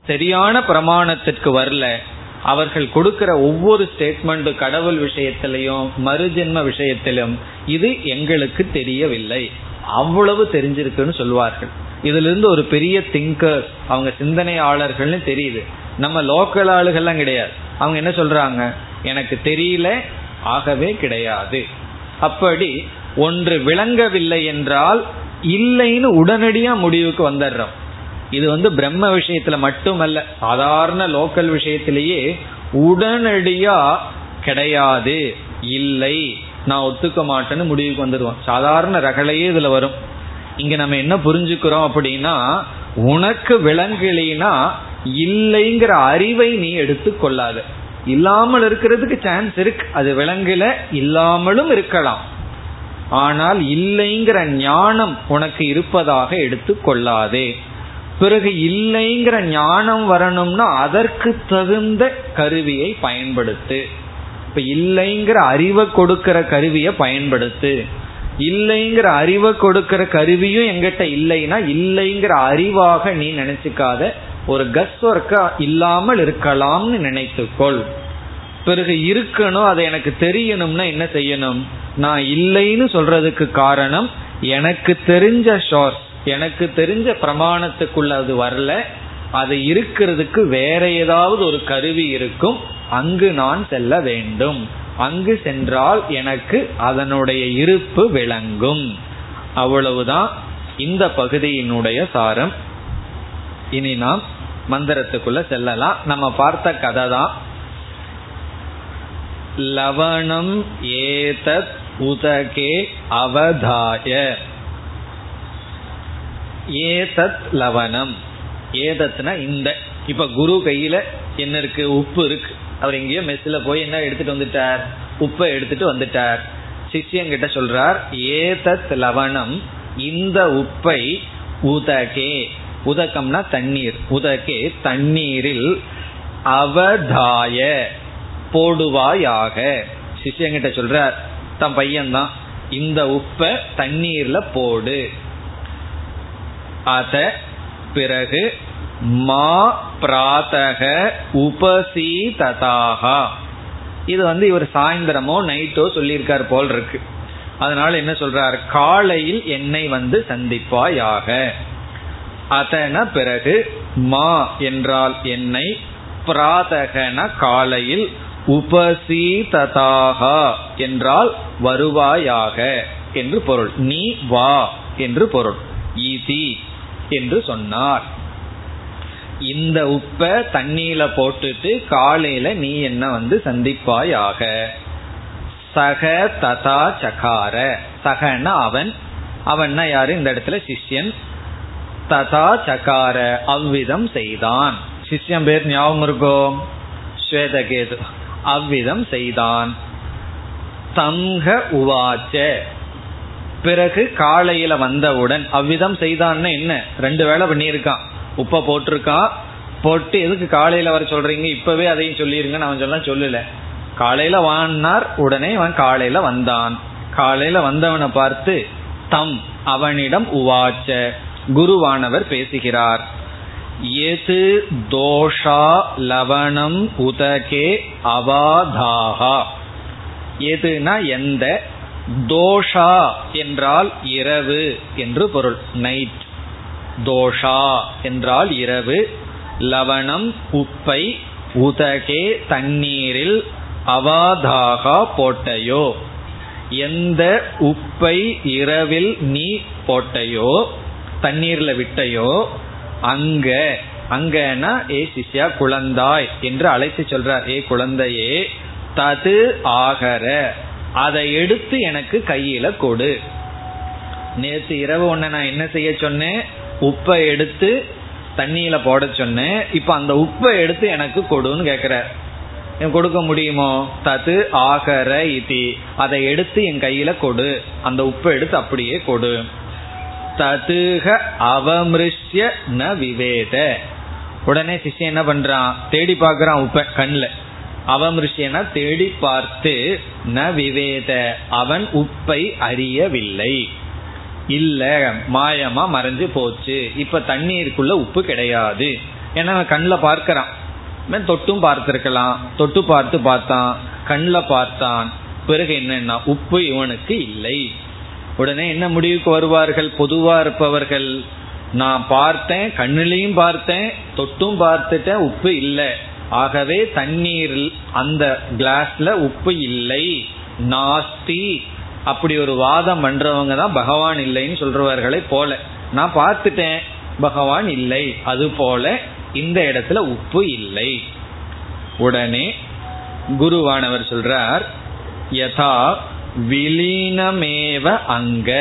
சரியான பிரமாணத்திற்கு வரல அவர்கள் கொடுக்கிற ஒவ்வொரு ஸ்டேட்மெண்ட் கடவுள் விஷயத்திலையும் மறுஜென்ம விஷயத்திலும் இது எங்களுக்கு தெரியவில்லை. அவ்வளவு தெரிஞ்சிருக்குன்னு சொல்வார்கள். இதுல இருந்து ஒரு பெரிய திங்கர்ஸ் அவங்க சிந்தனையாளர்கள்னு தெரியுது. நம்ம லோக்கல் ஆளுகள்லாம் கிடையாது. அவங்க என்ன சொல்றாங்க? எனக்கு தெரியல ஆகவே கிடையாது. அப்படி ஒன்று விளங்கவில்லை என்றால் இல்லைன்னு உடனடியா முடிவுக்கு வந்துடுறோம். இது வந்து பிரம்ம விஷயத்துல மட்டுமல்ல சாதாரண லோக்கல் விஷயத்திலேயே உடனடியா கிடையாது இல்லை நான் ஒத்துக்க மாட்டேன்னு முடிவுக்கு வந்துடுவோம். சாதாரண ரகலையே இதுல வரும். இங்க நம்ம என்ன புரிஞ்சுக்கிறோம் அப்படின்னா உனக்கு விலங்குலினா இல்லைங்கிற அறிவை நீ எடுத்துக்கொள்ளாத இல்லாமல் இருக்கிறதுக்கு சான்ஸ் இருக்கு. அது விலங்குல இல்லாமலும் இருக்கலாம். ஆனால் இல்லைங்கிற ஞானம் உனக்கு இருப்பதாக எடுத்துக்கொள்ளாதே பிறகு இல்லைங்கிற ஞானம் வரணும்னா அதற்கு தகுந்த கருவியை பயன்படுத்து. இப்ப இல்லைங்கிற அறிவை கொடுக்கிற கருவியை பயன்படுத்து. இல்லைங்கிற அறிவை கொடுக்கிற கருவியும் எங்கிட்ட இல்லைன்னா இல்லைங்கிற அறிவாக நீ நினைச்சுக்காத ஒரு கஸ் ஒர்க்கா இல்லாமல் இருக்கலாம்னு நினைத்துக்கொள். பிறகு இருக்கணும் அதை எனக்கு தெரியணும்னா என்ன செய்யணும்? நான் இல்லைன்னு சொல்றதுக்கு காரணம் எனக்கு தெரிஞ்ச ஷோர்ஸ் எனக்கு தெரிஞ்ச பிரமாணத்துக்குள்ள அது வரல. அது இருக்கிறதுக்கு வேற ஏதாவது ஒரு கருவி இருக்கும். அங்கு நான் செல்ல வேண்டும். அங்கு சென்றால் எனக்கு அதனுடைய இருப்பு விளங்கும். அவ்வளவுதான் இந்த பகுதியினுடைய சாரம். இனி நாம் மந்திரத்துக்குள்ள செல்லலாம். நம்ம பார்த்த கதை தான் லவணம் ஏதத் உதகே அவதாய. ஏதத் லவணம் ஏதத்னா இந்த. இப்ப குரு கையில என்ன இருக்கு? உப்பு இருக்கு. அவர் எங்கேயோ மெஸ்ல போய் என்ன எடுத்துட்டு வந்துட்டார்? உப்பை எடுத்துட்டு வந்துட்டார். சிஷ்யங்கிட்ட சொல்றார் ஏதத் லவணம் இந்த உப்பை உதகே. உதகம்னா தண்ணீர். உதகே தண்ணீரில் அவதாய போடுவாயாக. சிஷ்யங்கிட்ட சொல்றார் தன் பையன்தான். இந்த உப்பை தண்ணீர்ல போடு. அத பிறகு மா பிராத்தக உபசீததாகா. இது வந்து இவர் சாயந்தரமோ நைட்டோ சொல்லியிருக்கார் போல் இருக்கு. அதனால என்ன சொல்றார்? காலையில் என்னை வந்து சந்திப்பாயாக. அதன பிறகு மா என்றால் என்னை பிராதகன காலையில் உபசீததாக என்றால் வருவாயாக என்று பொருள். நீ வா என்று பொருள். ஈதி என்று சொன்னார். இந்த உப்ப தண்ணியில போட்டுட்டு காலையில நீ என்ன வந்து சந்திப்பாயாக? சக ததா சகார. சகன அவன். அவன்னா யாரு? இந்த இடத்துல சிஷ்யன். ததா சகார. அவ்விதம் செய்தான். சிஷ்யன் பேர் ஞாபகம் இருக்கும் ஸ்வேதகேது. அவ்விதம் செய்தான். தங்க உவாச்ச. பிறகு காலையில வந்தவுடன் அவ்விதம் செய்தான்னு என்ன? ரெண்டு வேலை பண்ணியிருக்கான். உப்பை போட்டிருக்கான் போட்டு எதுக்கு காலையில வர சொல்றீங்க? இப்பவே அதையும் சொல்லிருங்கன்னு அவன் சொல்ல சொல்லல. காலையில வாங்கினார் உடனே அவன் காலையில வந்தான். காலையில வந்தவனை பார்த்து தம் அவனிடம் உவாச்ச. குருவானவர் பேசுகிறார். எது தோஷா லவணம் உதகே அவாதாகா. எதுனா எந்த தோஷா என்றால் இரவு என்று பொருள். நைட் தோஷா என்றால் இரவு. லவணம் உப்பை உதகே தண்ணீரில் அவாதாகா போட்டையோ. எந்த உப்பை இரவில் நீ போட்டையோ தண்ணீர்ல விட்டையோ அங்க அங்கன்னா ஏ சிஷ்யா குழந்தாய் என்று அழைத்து சொல்றார். ஏ குழந்தையே தது ஆகர. அதை எடுத்து எனக்கு கையில கொடு. நேற்று இரவு ஒன்ன நான் என்ன செய்ய சொன்னேன்? உப்பை எடுத்து தண்ணியில போட சொன்னேன். இப்ப அந்த உப்பை எடுத்து எனக்கு கொடுன்னு கேக்குற. கொடுக்க முடியுமோ? தது ஆகர இதி. அதை எடுத்து என் கையில கொடு. அந்த உப்பை எடுத்து அப்படியே கொடு. ததுக அவமிருஷ்ய ந விவேத. உடனே சிஷ்யன் என்ன பண்றான்? தேடி பாக்குறான் உப்ப கண்ணில். அவமிருஷ்யனா தேடி பார்த்து ந விவேத அவன் உப்பை அறியவில்லை. இல்ல மாயமா மறைஞ்சு போச்சு. இப்ப தண்ணீருக்குள்ள உப்பு கிடையாது. ஏன்னா கண்ணில் பார்க்கறான். தொட்டும் பார்த்திருக்கலாம். தொட்டு பார்த்து பார்த்தான். கண்ணில் பார்த்தான். பிறகு என்னன்னா உப்பு இவனுக்கு இல்லை. உடனே என்ன முடிவுக்கு வருவார்கள்? பொதுவா இருப்பவர்கள் நான் பார்த்தேன் கண்ணிலையும் பார்த்தேன் தொட்டும் பார்த்துட்டேன் உப்பு இல்லை. ஆகவே தண்ணீரில் அந்த கிளாஸ்ல உப்பு இல்லை. நாஸ்தி. அப்படி ஒரு வாதம் பண்றவங்க தான் பகவான் இல்லைன்னு சொல்றவர்களை போல. நான் பார்த்துட்டேன் பகவான் இல்லை. அது போல இந்த இடத்துல உப்பு இல்லை. உடனே குருவானவர் சொல்றார் யதா விலீனமேவ அங்க.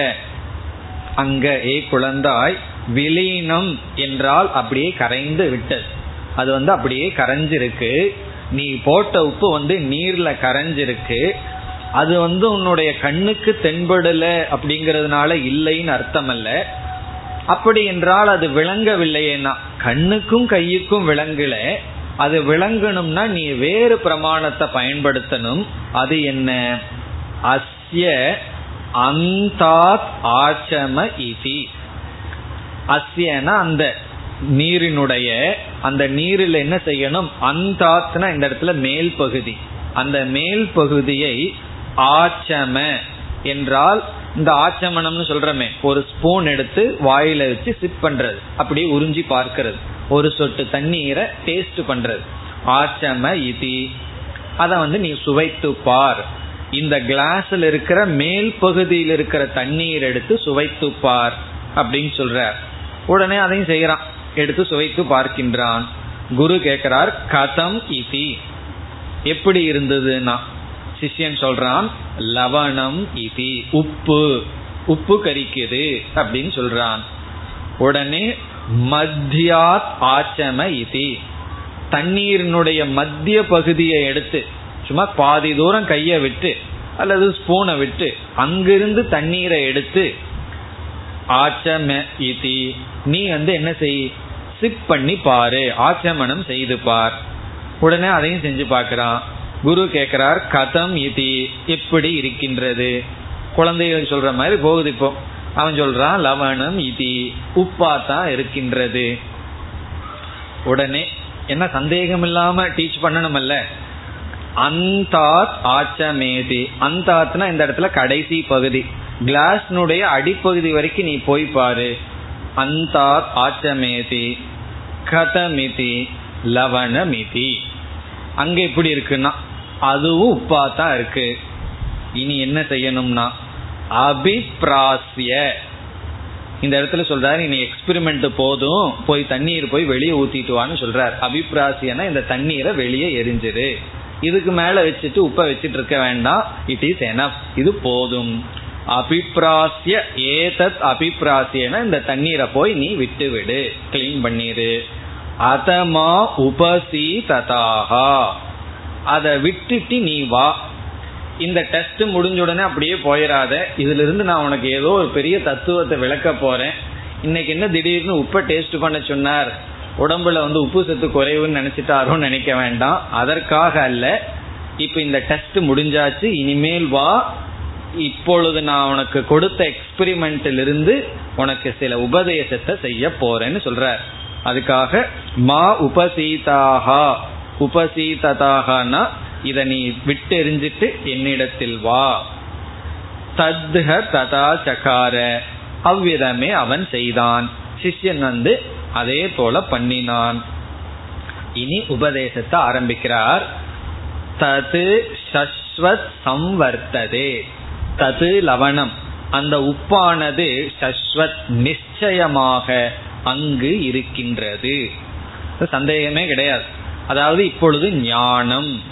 அங்க ஏ குழந்தாய் விலீனம் என்றால் அப்படியே கரைந்து விட்டது. அது வந்து அப்படியே கரைஞ்சிருக்கு. நீ போட்ட உப்பு வந்து நீர்ல கரைஞ்சிருக்கு. அது வந்து உன்னுடைய கண்ணுக்கு தென்படல அப்படிங்கறதுனால இல்லைன்னு அர்த்தம் அல்ல அப்படி என்றால் அது விளங்கவில்லையேனா கண்ணுக்கும் கையுக்கும் விளங்கல. அது விளங்கணும்னா நீ வேறு பிரமாணத்தை பயன்படுத்தணும். அது என்ன? அஸ்ய அந்தாத் ஆச்சம இதி. அஸ்யனா அந்த. நீரினுடைய அந்த நீரில் என்ன செய்யணும்? அந்தாத்னா இந்த இடத்துல மேல் பகுதி. அந்த மேல் பகுதியை ஆச்சம என்றால் இந்த ஆச்சமனம்னு சொல்றமே ஒரு ஸ்பூன் எடுத்து வாயில வச்சு சிப் பண்றது. அப்படியே உறிஞ்சி பார்க்கிறது. ஒரு சொட்டு தண்ணீரை டேஸ்ட் பண்றது. ஆச்சம இதி. அதை வந்து நீ சுவைத்து பார். இந்த கிளாஸ்ல இருக்கிற மேல் பகுதியில் இருக்கிற தண்ணீர் எடுத்து சுவைத்து பார் அப்படின்னு சொல்ற உடனே அதையும் செய்யறான். எடுத்து சுவைத்து பார்க்கின்றான். குரு கேட்கிறார் கதம் இதி எப்படி இருந்ததுன்னா சிஷ்யன் சொல்றான் லவணம் இதி உப்பு உப்பு கரிக்குது அப்படின்னு சொல்றான். உடனே மத்தியாத் ஆச்சம இதி. தண்ணீரினுடைய மத்திய பகுதியை எடுத்து சும்மா பாதி தூரம் கையை விட்டு அல்லது ஸ்பூனை விட்டு அங்கிருந்து தண்ணீரை எடுத்து ஆச்சம இதி. நீ வந்து என்ன செய்? சிப் பண்ணி பாரு. ஆச்சமனம் செய்து பார். உடனே அதையும் செஞ்சு பார்க்கிறான். குரு கேட்கிறார் கதம் இதி. எப்படி இருக்கின்றது. குழந்தைகள் சொல்ற மாதிரி போகுது இப்போ. அவன் சொல்றான் லவணம் இதி. உப்பா தான் இருக்கின்றது. உடனே என்ன சந்தேகம் இல்லாம டீச் பண்ணணுமல்ல. அந்தாத் ஆச்சமேதி. அந்தாத்னா இந்த இடத்துல கடைசி பகுதி. கிளாஸ்னுடைய அடிப்பகுதி வரைக்கும் நீ போய் பாரு. அந்தா ஆச்சமேதி கதமிதி லவணமிதி அங்க எப்படி இருக்குன்னா அதுவும் உப்பா தான் இருக்கு. இனி என்ன செய்யணும்னா அபிப்ராசிய இந்த இடத்துல சொல்றாரு இனி எக்ஸ்பிரிமெண்ட் போதும். போய் தண்ணீர் போய் வெளியே ஊத்திட்டு வான்னு சொல்றாரு. அபிப்ராசியனா இந்த தண்ணீரை வெளியே எரிஞ்சிரு. இதுக்கு மேல வச்சுட்டு உப்பை வச்சுட்டு இருக்க வேண்டாம். இட் இஸ் எனப் இது போதும். அபிப்ராசிய ஏதத் அபிப்ராசியன இந்த தண்ணீரை போய் நீ விட்டு விடு கிளீன் பண்ணிடு அதமா உபசி ததாகா அதை விட்டுட்டு நீ வா. இந்த டெஸ்ட் முடிஞ்ச உடனே அப்படியே போயிடாத இதுல இருந்து நான் உனக்கு ஏதோ ஒரு பெரிய தத்துவத்தை விளக்க போறேன். இன்னைக்கு என்ன திடீர்னு உப்பை டேஸ்ட் பண்ண சொன்னார். உடம்புல வந்து உப்பு சத்து குறைவுன்னு நினைச்சிட்டாரோன்னு நினைக்க வேண்டாம். அதற்காக அல்ல. இப்ப இந்த டெஸ்ட் முடிஞ்சாச்சு. இனிமேல் வா. இப்பொழுது நான் உனக்கு கொடுத்த எக்ஸ்பிரிமெண்ட்டில் இருந்து உனக்கு சில உபதேசத்தை செய்ய போறேன்னு சொல்றார். அதுக்காக மா உபசீதாகா உபசீததாகனா இதை நீ விட்டு எரிஞ்சிட்டு என்னிடத்தில் வா. தத்ஹ ததா சகார. அவ்விதமே அவன் செய்தான். சிஷ்யன் வந்து அதே போல பண்ணினான். இனி உபதேசத்தை ஆரம்பிக்கிறார். தது சஸ்வத் சம்வர்த்ததே. தது லவணம். அந்த உப்பானது சஸ்வத் நிச்சயமாக அங்கு இருக்கின்றது. சந்தேகமே கிடையாது. அதாவது இப்பொழுது ஞானம்.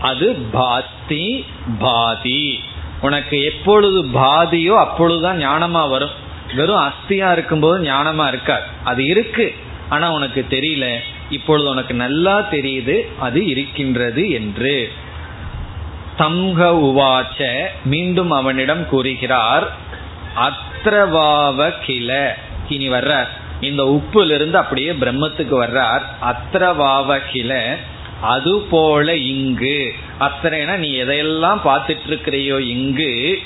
அது பாஸ்தி பாதி. உனக்கு எப்பொழுது பாதியோ அப்பொழுதுதான் ஞானமா வரும். வெறும் அஸ்தியா இருக்கும்போது ஞானமா இருக்காது. அது இருக்கு. ஆனா உனக்கு தெரியல. இப்பொழுது உனக்கு நல்லா தெரியுது. அது இருக்கின்றது என்று. தம்ஹ உவாச்ச மீண்டும் அவனிடம் கூறுகிறார் அத்திரவாவ கில இனி வர்றார். இந்த உப்புலிருந்து அப்படியே பிரம்மத்துக்கு வர்றார். அத்திரவாவ கில அது போல இங்கு. அத்தனைனா நீ எதையெல்லாம் பார்த்துட்டு இருக்கிறையோ இங்கு.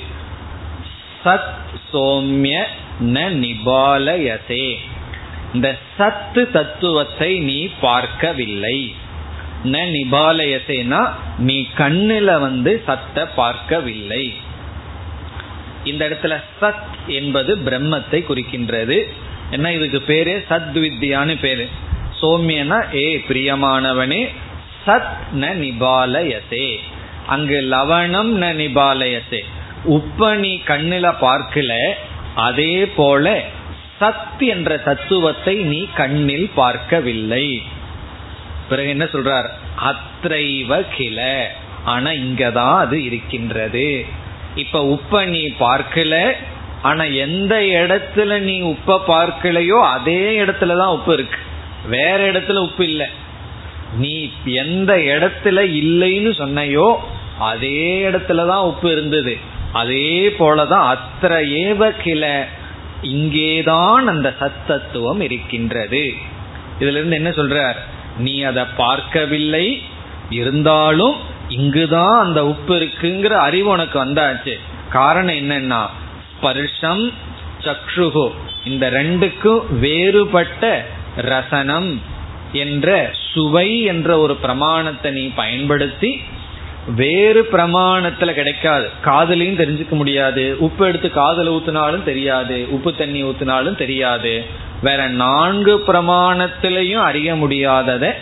சத் சோம்ய ந நிபாலயசே இந்த சத்து தத்துவத்தை நீ பார்க்கவில்லை. ந நிபாலயசேனா நீ கண்ணில வந்து சத்தை பார்க்கவில்லை. இந்த இடத்துல சத் என்பது பிரம்மத்தை குறிக்கின்றது. என்ன இதுக்கு பேரு? சத்வித்யான்னு பேரு. சோமியனா ஏ பிரியமானவனே சத் ந நிபாலயசே அங்கு லவணம் ந நிபாலயசே உப்ப நீ கண்ணில பார்க்கல அதே போல சத் என்ற தத்துவத்தை நீ கண்ணில் பார்க்கவில்லை. பிறகு என்ன சொல்றார்? அத்தைவ கிள. ஆனா இங்கதான் அது இருக்கின்றது. இப்ப உப்ப நீ பார்க்கல ஆனா எந்த இடத்துல நீ உப்ப பார்க்கலையோ அதே இடத்துலதான் உப்பு இருக்கு. வேற இடத்துல உப்பு இல்லை. நீ எந்த இடத்துல இல்லைன்னு சொன்னையோ அதே இடத்துலதான் உப்பு இருந்தது. அதே போலதான் அத்திர ஏவ கிள. இங்கேதான் அந்த சத்தத்துவம் இருக்கின்றது. இதுல இருந்து என்ன சொல்றார்? நீ அதை பார்க்கவில்லை. இருந்தாலும் இங்குதான் அந்த உப்பு இருக்குங்கிற அறிவு உனக்கு வந்தாச்சு. காரணம் என்னன்னா ஸ்பர்ஷம் சக்ஷுகு இந்த ரெண்டுக்கும் வேறுபட்ட ரசனம் என்ற சுவை என்ற ஒரு பிரமாணத்தை நீ பயன்படுத்தி வேறு பிரமாணத்துல கிடைக்காது. காதலையும் தெரிஞ்சுக்க முடியாது. உப்பு எடுத்து காதல ஊத்தினாலும் தெரியாது. உப்பு தண்ணி ஊத்தினாலும் தெரியாது. வேற நான்கு பிரமாணத்திலையும் அறிய முடியாதத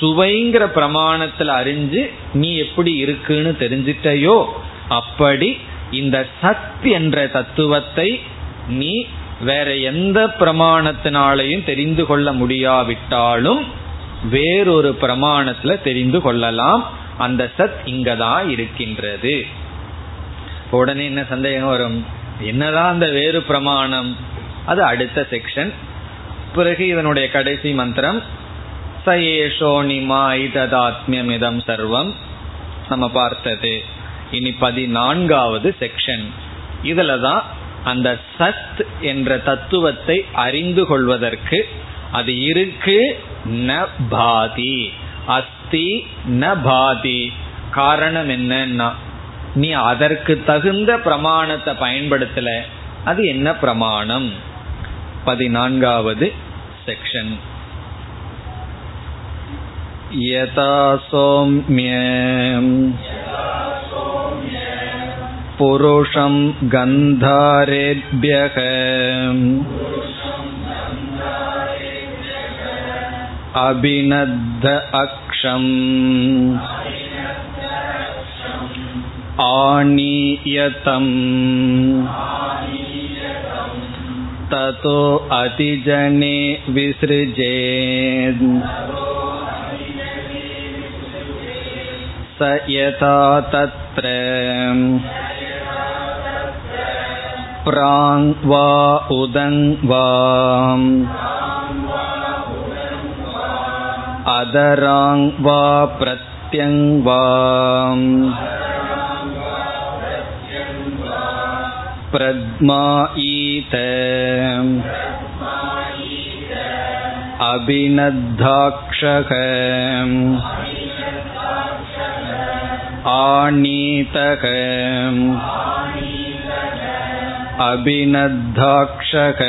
சுவைங்கிற பிரமாணத்துல அறிஞ்சு நீ எப்படி இருக்குன்னு தெரிஞ்சிட்டையோ அப்படி இந்த சத் என்ற தத்துவத்தை நீ வேற எந்த பிரமாணத்தினாலையும் தெரிந்து கொள்ள முடியாவிட்டாலும் வேறொரு பிரமாணத்துல தெரிந்து கொள்ளலாம். அந்த சத் இங்கதான் இருக்கின்றது. உடனே என்ன சந்தேகம் வரும்? என்னதான் அந்த வேறு பிரமாணம்? அது அடுத்த செக்ஷன் பிறகு இதனுடைய கடைசி மந்திரம் சயேஷோனிமா இததாத்மியமிதம் சர்வம். நம்ம பார்த்தது. இனி பதினான்காவது செக்ஷன் இதுல தான் அந்த சத் என்ற தத்துவத்தை அறிந்து கொள்வதற்கு அது இருக்கு ந பாதி. அஸ்தி ந பாதி காரணம் என்னன்னா நீ அதற்கு தகுந்த பிரமாணத்தை பயன்படுத்தல அது என்ன பிரமாணம் பதினான்காவது செக்ஷன் यथा सौम्य पुरुषं गन्धारेभ्यः अभिनद्ध अक्षम् आनीयतम् ततो अतिजने विसृजेत् स यथा तत्र प्राङ् वा उदङ् वा अदराङ् वा प्रत्यङ् वा प्रद्मायीत अभिनद्धाक्षः आनीतः अभिनद्धाक्षः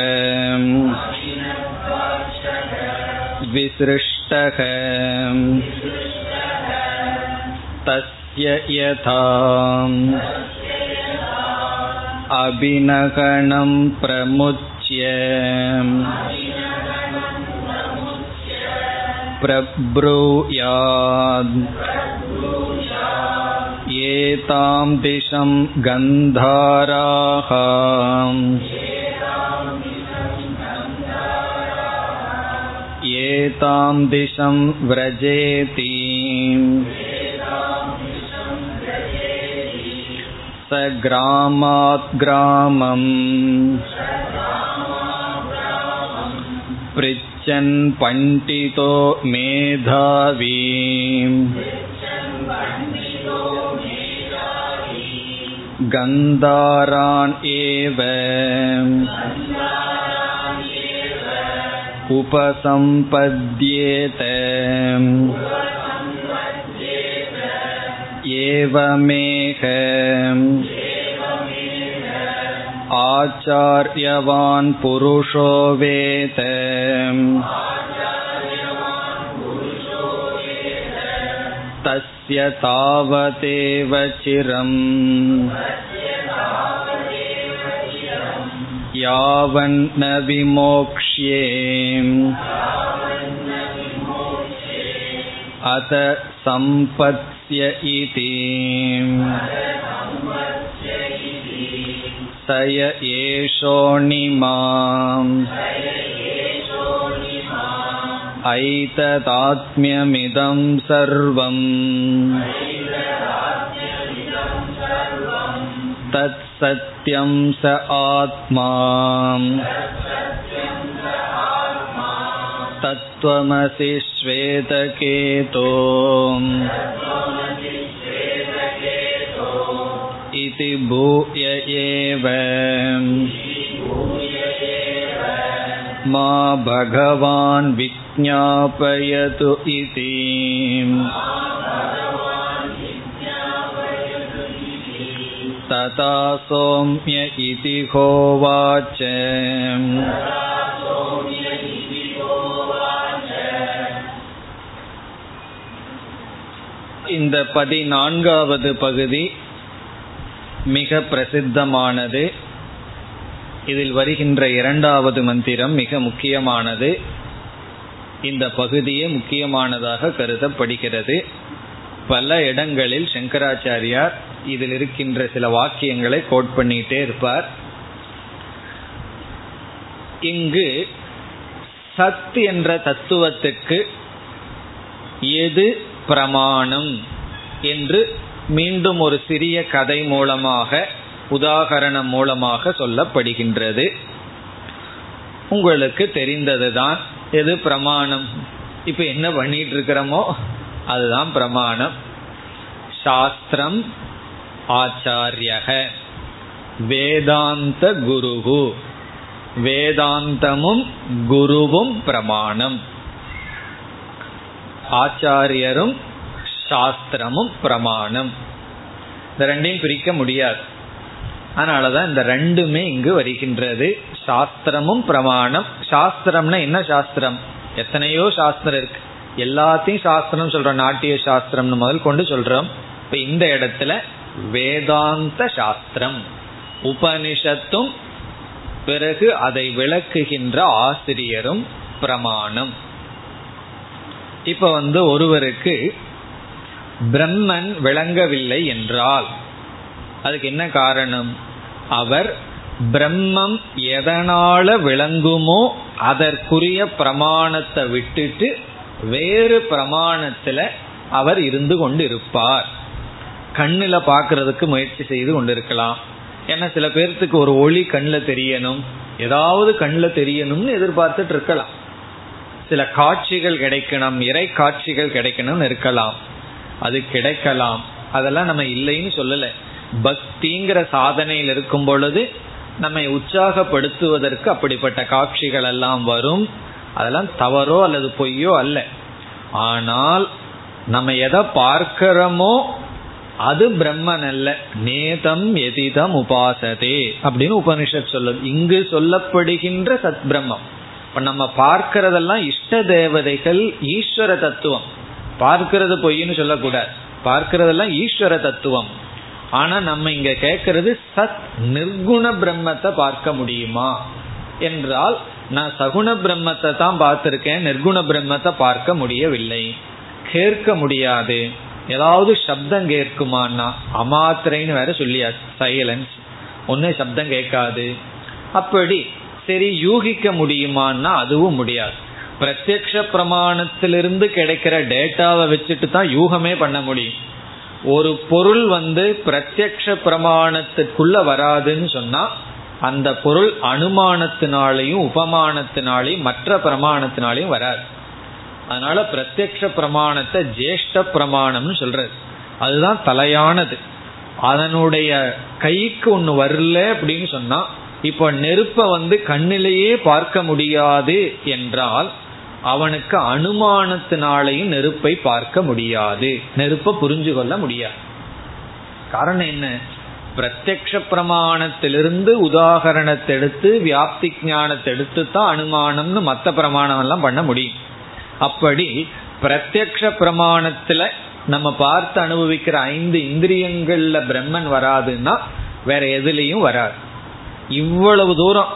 विसृष्टः तस्य यथा अभिनगणं प्रमुच्य प्रब्रूयात् एतां दिशं गन्धाराः एतां दिशं व्रजेति स ग्रामात् ग्रामम् पृच्छन् पण्डितो मेधावी गन्धारान् एव उपसम्पद्येत एवमेह आचार्यवान् पुरुषो वेत परस्य तावदेव चिरम् यावन्न विमोक्ष्ये अत सम्पत्स्य इति स य एषोऽणिमाम् ऐतदात्म्यमिदं सर्वम् तत्सत्यं स आत्मा तत्त्वमसि श्वेतकेतो इति भूय एव मा भगवान् विज्ञापयतु इति तथा सौम्य इति होवाच இந்த பதினான்காவது பகுதி மிக பிரசித்தமானது இதில் வருகின்ற இரண்டாவது மந்திரம் மிக முக்கியமானது இந்த பகுதியே முக்கியமானதாக கருதப்படுகிறது பல இடங்களில் சங்கராச்சாரியார் இதில் இருக்கின்ற சில வாக்கியங்களை கோட் பண்ணிட்டே இருப்பார். இங்கு சத் என்ற தத்துவத்துக்கு எது பிரமாணம் என்று மீண்டும் ஒரு சிறிய கதை மூலமாக உதாகரணம் மூலமாக சொல்லப்படுகின்றது. உங்களுக்கு தெரிந்ததுதான் எது பிரமாணம். இப்ப என்ன பண்ணிட்டு இருக்கிறோமோ அதுதான் பிரமாணம். சாஸ்திரம் ஆச்சாரியக. வேதாந்த குருகு. வேதாந்தமும் குருவும் பிரமாணம். ஆச்சாரியரும் சாஸ்திரமும் பிரமாணம். இந்த ரெண்டையும் பிரிக்க முடியாது. அதனாலதான் இந்த ரெண்டுமே இங்கு வருகின்றது. சாஸ்திரமும் பிரமாணம். சாஸ்திரம்னா என்ன சாஸ்திரம்? எத்தனையோ சாஸ்திரம் இருக்கு. எல்லாத்தையும் சாஸ்திரம் சொல்றோம். நாட்டிய சாஸ்திரம்னு முதல் கொண்டு சொல்றோம். இப்ப இந்த இடத்துல வேதாந்த சாஸ்திரம். உபனிஷத்தும் பிறகு அதை விளக்குகின்ற ஆசிரியரும் பிரமாணம். இப்ப வந்து ஒருவருக்கு பிரம்மன் விளங்கவில்லை என்றால் அதுக்கு என்ன காரணம்? அவர் பிரம்மம் எதனால விளங்குமோ அதற்குரிய பிரமாணத்தை விட்டுட்டு வேறு பிரமாணத்துல அவர் இருந்து கொண்டு இருப்பார் கண்ணுல பாக்குறதுக்கு முயற்சி செய்து கொண்டிருக்கலாம். ஏன்னா சில பேர்த்துக்கு ஒரு ஒளி கண்ணில் தெரியணும். ஏதாவது கண்ணில் தெரியணும்னு எதிர்பார்த்துட்டு இருக்கலாம். சில காட்சிகள் கிடைக்கணும் இறை காட்சிகள் கிடைக்கணும்னு இருக்கலாம். அது கிடைக்கலாம். அதெல்லாம் நம்ம இல்லைன்னு சொல்லலை. பக்திங்கிற சாதனையில் இருக்கும் பொழுது நம்மை உற்சாகப்படுத்துவதற்கு அப்படிப்பட்ட காட்சிகள் எல்லாம் வரும். அதெல்லாம் தவறோ அல்லது பொய்யோ அல்ல. ஆனால் நம்ம எதை பார்க்கிறோமோ அது பிரம்மன் அல்ல. நேதம் எதிதம் உபாசதே. அப்படின்னு உபனிஷத் சொல்லுது. இங்கு சொல்லப்படுகின்ற சத் பிரம்மம் இப்ப நம்ம பார்க்கறதெல்லாம் இஷ்ட தேவதைகள் ஈஸ்வர தத்துவம். பார்க்கிறது பொய்ன்னு சொல்லக்கூடாது. பார்க்கறதெல்லாம் ஈஸ்வர தத்துவம். ஆனா நம்ம இங்க கேட்கறது சத் நிர்குண பிரம்மத்தை பார்க்க முடியுமா? என்றால் நான் சகுண பிரம்மத்தை தான் பார்த்திருக்கேன். நிர்குண பிரம்மத்தை பார்க்க முடியவில்லை. கேட்க முடியாது. ஏதாவது சப்தம் கேட்குமான்னா அமாத்திரைன்னு வேற சொல்லியா சைலன்ஸ் ஒன்னும் சப்தம் கேட்காது. அப்படி சரி யூகிக்க முடியுமான்னா அதுவும் முடியாது. பிரத்யக்ஷ பிரமாணத்திலிருந்து கிடைக்கிற டேட்டாவை வச்சுட்டு தான் யூகமே பண்ண முடியும். ஒரு பொருள் வந்து பிரத்யக்ஷ பிரமாணத்துக்குள்ள வராதுன்னு சொன்னா அந்த பொருள் அனுமானத்தினாலையும் உபமானத்தினாலையும் மற்ற பிரமாணத்தினாலையும் வராது. அதனால பிரத்யக்ஷ பிரமாணத்தை ஜேஷ்ட பிரமாணம்னு சொல்றது. அதுதான் தலையானது. அதனுடைய கைக்கு ஒன்று வரல அப்படின்னு சொன்னா இப்போ நெருப்பை வந்து கண்ணிலேயே பார்க்க முடியாது என்றால் அவனுக்கு அனுமானத்தினாலையும் நெருப்பை பார்க்க முடியாது. நெருப்பை புரிஞ்சு கொள்ள முடியாது. காரணம் என்ன? பிரத்யக்ஷ பிரமாணத்திலிருந்து உதாகரணத்தை எடுத்து வியாப்தி ஞானத்தை எடுத்து தான் அனுமானம்னு மற்ற பிரமாணம் எல்லாம் பண்ண முடியும். அப்படி பிரத்யக்ஷ பிரமாணத்துல நம்ம பார்த்து அனுபவிக்கிற ஐந்து இந்திரியங்கள்ல பிரம்மன் வராதுன்னா வேற எதுலேயும் வராது. இவ்வளவு தூரம்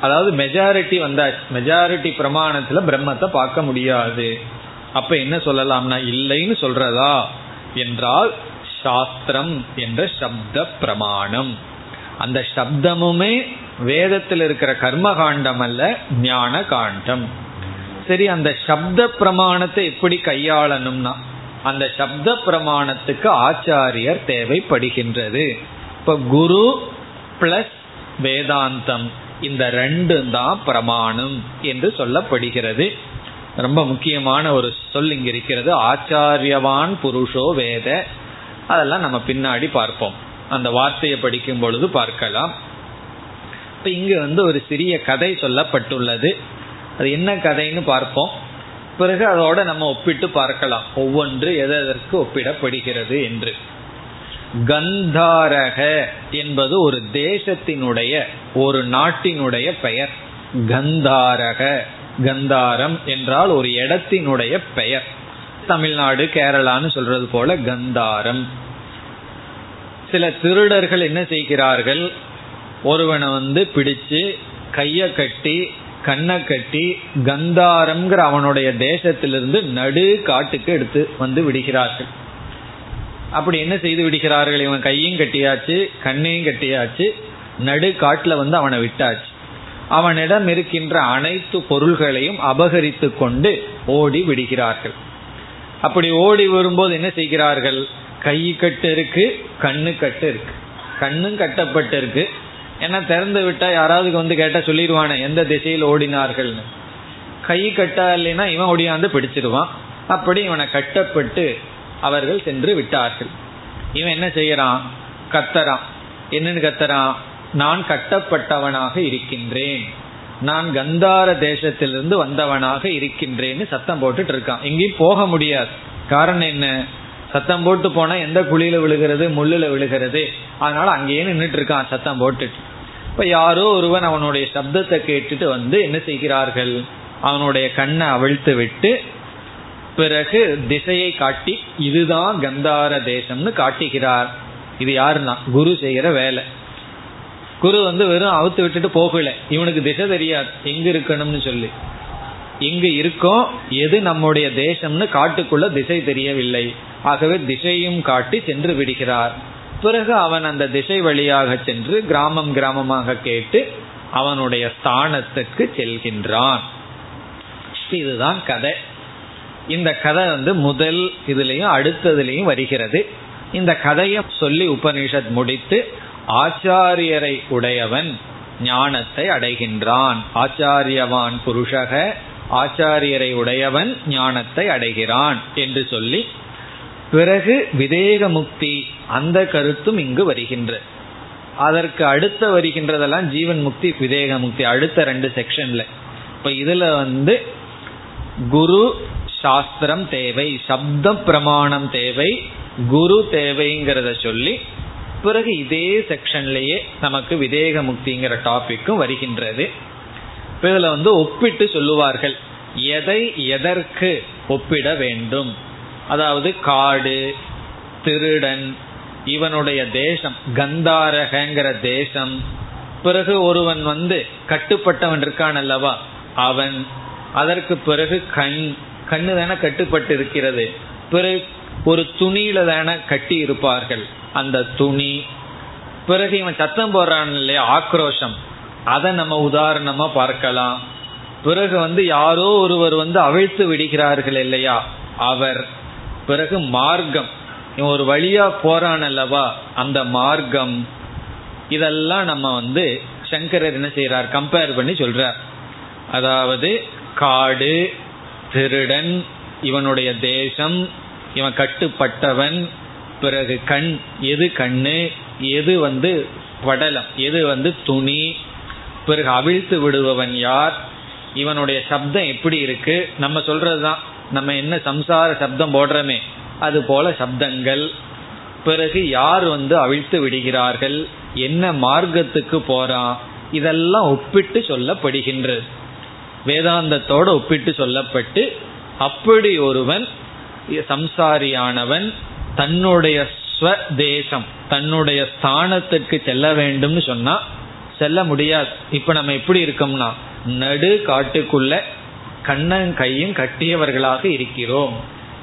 அதாவது மெஜாரிட்டி வந்தாச்சு. மெஜாரிட்டி பிரமாணத்துல பிரம்மத்தை பார்க்க முடியாது. அப்ப என்ன சொல்லலாம்னா இல்லைன்னு சொல்றதா? என்றால் சாஸ்திரம் என்ற சப்த பிரமாணம். அந்த சப்தமுமே வேதத்தில் இருக்கிற கர்மகாண்டம் அல்ல ஞான காண்டம் சரி அந்த சப்த பிரமாணத்தை எப்படி கையாளணும்னா அந்த சப்த பிரமாணத்துக்கு ஆச்சாரியர் தேவைப்படுகின்றது. இப்ப குரு பிளஸ் வேதாந்தம் இந்த ரெண்டு தான் பிரமாணம் என்று சொல்லப்படுகிறது. ரொம்ப முக்கியமான ஒரு சொல் இங்க இருக்கிறது ஆச்சாரியவான் புருஷோ வேத. அதெல்லாம் நம்ம பின்னாடி பார்ப்போம். அந்த வார்த்தையை படிக்கும் பொழுது பார்க்கலாம். இப்ப இங்கு வந்து ஒரு சிறிய கதை சொல்லப்பட்டுள்ளது. அது என்ன கதைன்னு பார்ப்போம். பிறகு அதோட நம்ம ஒப்பிட்டு பார்க்கலாம். ஒவ்வொன்று எதற்கு ஒப்பிடப்படுகிறது என்று. கந்தாரக என்பது ஒரு தேசத்தினுடைய ஒரு நாட்டினுடைய பெயர். கந்தாரக கந்தாரம் என்றால் ஒரு இடத்தினுடைய பெயர். தமிழ்நாடு கேரளான்னு சொல்றது போல கந்தாரம். சில திருடர்கள் என்ன செய்கிறார்கள்? ஒருவனை வந்து பிடிச்சு கைய கட்டி கண்ணை கட்டி கந்தாரம்ங்கிற அவனுடைய தேசத்திலிருந்து நடு காட்டுக்கு எடுத்து வந்து விடுகிறார்கள். அப்படி என்ன செய்து விடுகிறார்கள்? இவன் கையும் கட்டியாச்சு கண்ணையும் கட்டியாச்சு நடு காட்டில் வந்து அவனை விட்டாச்சு. அவனிடம் இருக்கின்ற அனைத்து பொருள்களையும் அபகரித்து கொண்டு ஓடி விடுகிறார்கள். அப்படி ஓடி வரும்போது என்ன செய்கிறார்கள்? கை கட்டு இருக்கு கண்ணு கட்டு இருக்கு. கண்ணும் கட்டப்பட்டிருக்கு ஏன்னா திறந்து விட்டா யாராவது வந்து கேட்டா சொல்லிடுவானே எந்த திசையில் ஓடினார்கள்னு கை கட்டா இல்லைன்னா இவன் ஒடியாந்து பிடிச்சிருவான் அப்படி இவனை கட்டப்பட்டு அவர்கள் சென்று விட்டார்கள். இவன் என்ன செய்யறான்? கத்தரான் என்னன்னு கத்தரான் நான் கட்டப்பட்டவனாக இருக்கின்றேன். நான் கந்தார தேசத்திலிருந்து வந்தவனாக இருக்கின்றேன்னு சத்தம் போட்டுட்டு இருக்கான். எங்கேயும் போக முடியாது. காரணம் என்ன? சத்தம் போட்டு போனா எந்த குழியில விழுகிறது முள்ளுல விழுகிறது. அதனால அங்கேயே நின்றுட்டு இருக்கான் சத்தம் போட்டுட்டு. இப்ப யாரோ ஒருவன் அவனுடைய சப்தத்தை கேட்டுட்டு வந்து என்ன செய்கிறார்கள்? அவனுடைய கண்ணை அவிழ்த்து விட்டு பிறகு திசையை காட்டி இதுதான் கந்தார தேசம்னு காட்டுகிறார். இது யாருன்னா? குரு செய்யற வேலை. குரு வந்து வெறும் அவுத்து விட்டுட்டு போகல. இவனுக்கு திசை தெரியாது. எங்க இருக்கணும்னு சொல்லி. இங்கு இருக்கோம் எது நம்முடைய தேசம்னு காட்டுக்குள்ள திசை தெரியவில்லை. ஆகவே திசையும் காட்டி சென்று விடுகிறார். பிறகு அவன் அந்த திசை வழியாக சென்று கிராமம் கிராமமாக கேட்டு அவனுடைய ஸ்தானத்துக்கு செல்கின்றான். இதுதான் கதை. இந்த கதை வந்து முதல் இதுலயும் அடுத்ததுலயும் வருகிறது. இந்த கதையை சொல்லி உபனிஷத் முடித்து ஆச்சாரியரை உடையவன் ஞானத்தை அடைகின்றான். ஆச்சாரியவான் புருஷக ஆச்சாரியரை உடையவன் ஞானத்தை அடைகிறான் என்று சொல்லி பிறகு விதேக முக்தி அந்த கருத்தும் இங்கு வருகின்ற. அதற்கு அடுத்த வருகின்றதெல்லாம் ஜீவன் முக்தி விதேக முக்தி அடுத்த ரெண்டு செக்ஷன்ல. இப்ப இதுல வந்து குரு சாஸ்திரம் தேவை சப்த பிரமாணம் தேவை குரு தேவைங்கிறத சொல்லி பிறகு இதே செக்ஷன்லயே நமக்கு விதேக முக்திங்கிற டாபிக்கும் வருகின்றது. இதுல வந்து ஒப்பிட்டு சொல்லுவார்கள். எதை எதற்கு ஒப்பிட வேண்டும்? அதாவது காடு திருடன் இவனுடைய தேசம் கந்தாரகங்கிற தேசம். பிறகு ஒருவன் வந்து கட்டுப்பட்டவன் இருக்கான் அல்லவா? அவன். அதற்கு பிறகு கண். கண்ணு தானே கட்டுப்பட்டு இருக்கிறது பிறகு ஒரு துணியில தானே கட்டி இருப்பார்கள் அந்த துணி. பிறகு இவன் சத்தம் போடுறான் இல்லையா? ஆக்ரோஷம். அதை நம்ம உதாரணமா பார்க்கலாம். பிறகு வந்து யாரோ ஒருவர் வந்து அவிழ்த்து விடுகிறார்கள் இல்லையா? அவர் பிறகு மார்க்கம். இவன் ஒரு வழியா போறான் அல்லவா? அந்த மார்க்கம். இதெல்லாம் நம்ம வந்து சங்கரர் என்ன செய்யறார் கம்பேர் பண்ணி சொல்றார். அதாவது காடு திருடன் இவனுடைய தேசம் இவன் கட்டுப்பட்டவன் பிறகு கண் எது கண்ணு எது வந்து படலம் எது வந்து துணி பிறகு அவிழ்த்து விடுபவன் யார்? இவனுடைய சப்தம் எப்படி இருக்கு? நம்ம சொல்றதுதான். நம்ம என்ன சம்சார சப்தம் போடுறோமே அது போல சப்தங்கள். பிறகு யார் வந்து அவிழ்த்து விடுகிறார்கள்? என்ன மார்க்கத்துக்கு போறான்? இதெல்லாம் ஒப்பிட்டு சொல்லப்படுகின்றது வேதாந்தத்தோடு ஒப்பிட்டு சொல்லப்பட்டு அப்படி ஒருவன் சம்சாரியானவன் தன்னுடைய ஸ்வதேசம் தன்னுடைய ஸ்தானத்துக்கு செல்ல வேண்டும்னு சொன்னா செல்ல முடியாது. இப்ப நம்ம எப்படி இருக்கோம்னா நடு காட்டுக்குள்ள கண்ணன் கையும் கட்டியவர்களாக இருக்கிறோம்.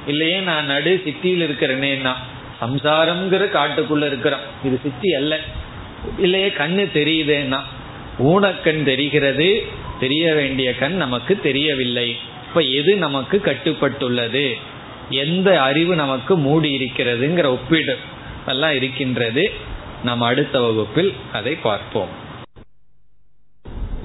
இல்லையே நான் நடு சிட்டியில் இருக்கிறேனேன்னா சம்சாரம்ங்கிற காட்டுக்குள்ள இருக்கிறோம் இது சிட்டி அல்ல. இல்லையே கண்ணு தெரியுதேன்னா ஊனக்கண் தெரிகிறது தெரிய வேண்டிய கண் நமக்கு தெரியவில்லை. இப்ப எது நமக்கு கட்டுப்பட்டுள்ளது? எந்த அறிவு நமக்கு மூடி இருக்கிறதுங்கிற ஒப்பீடு எல்லாம் இருக்கின்றது. நாம் அடுத்த வகுப்பில் அதை பார்ப்போம்.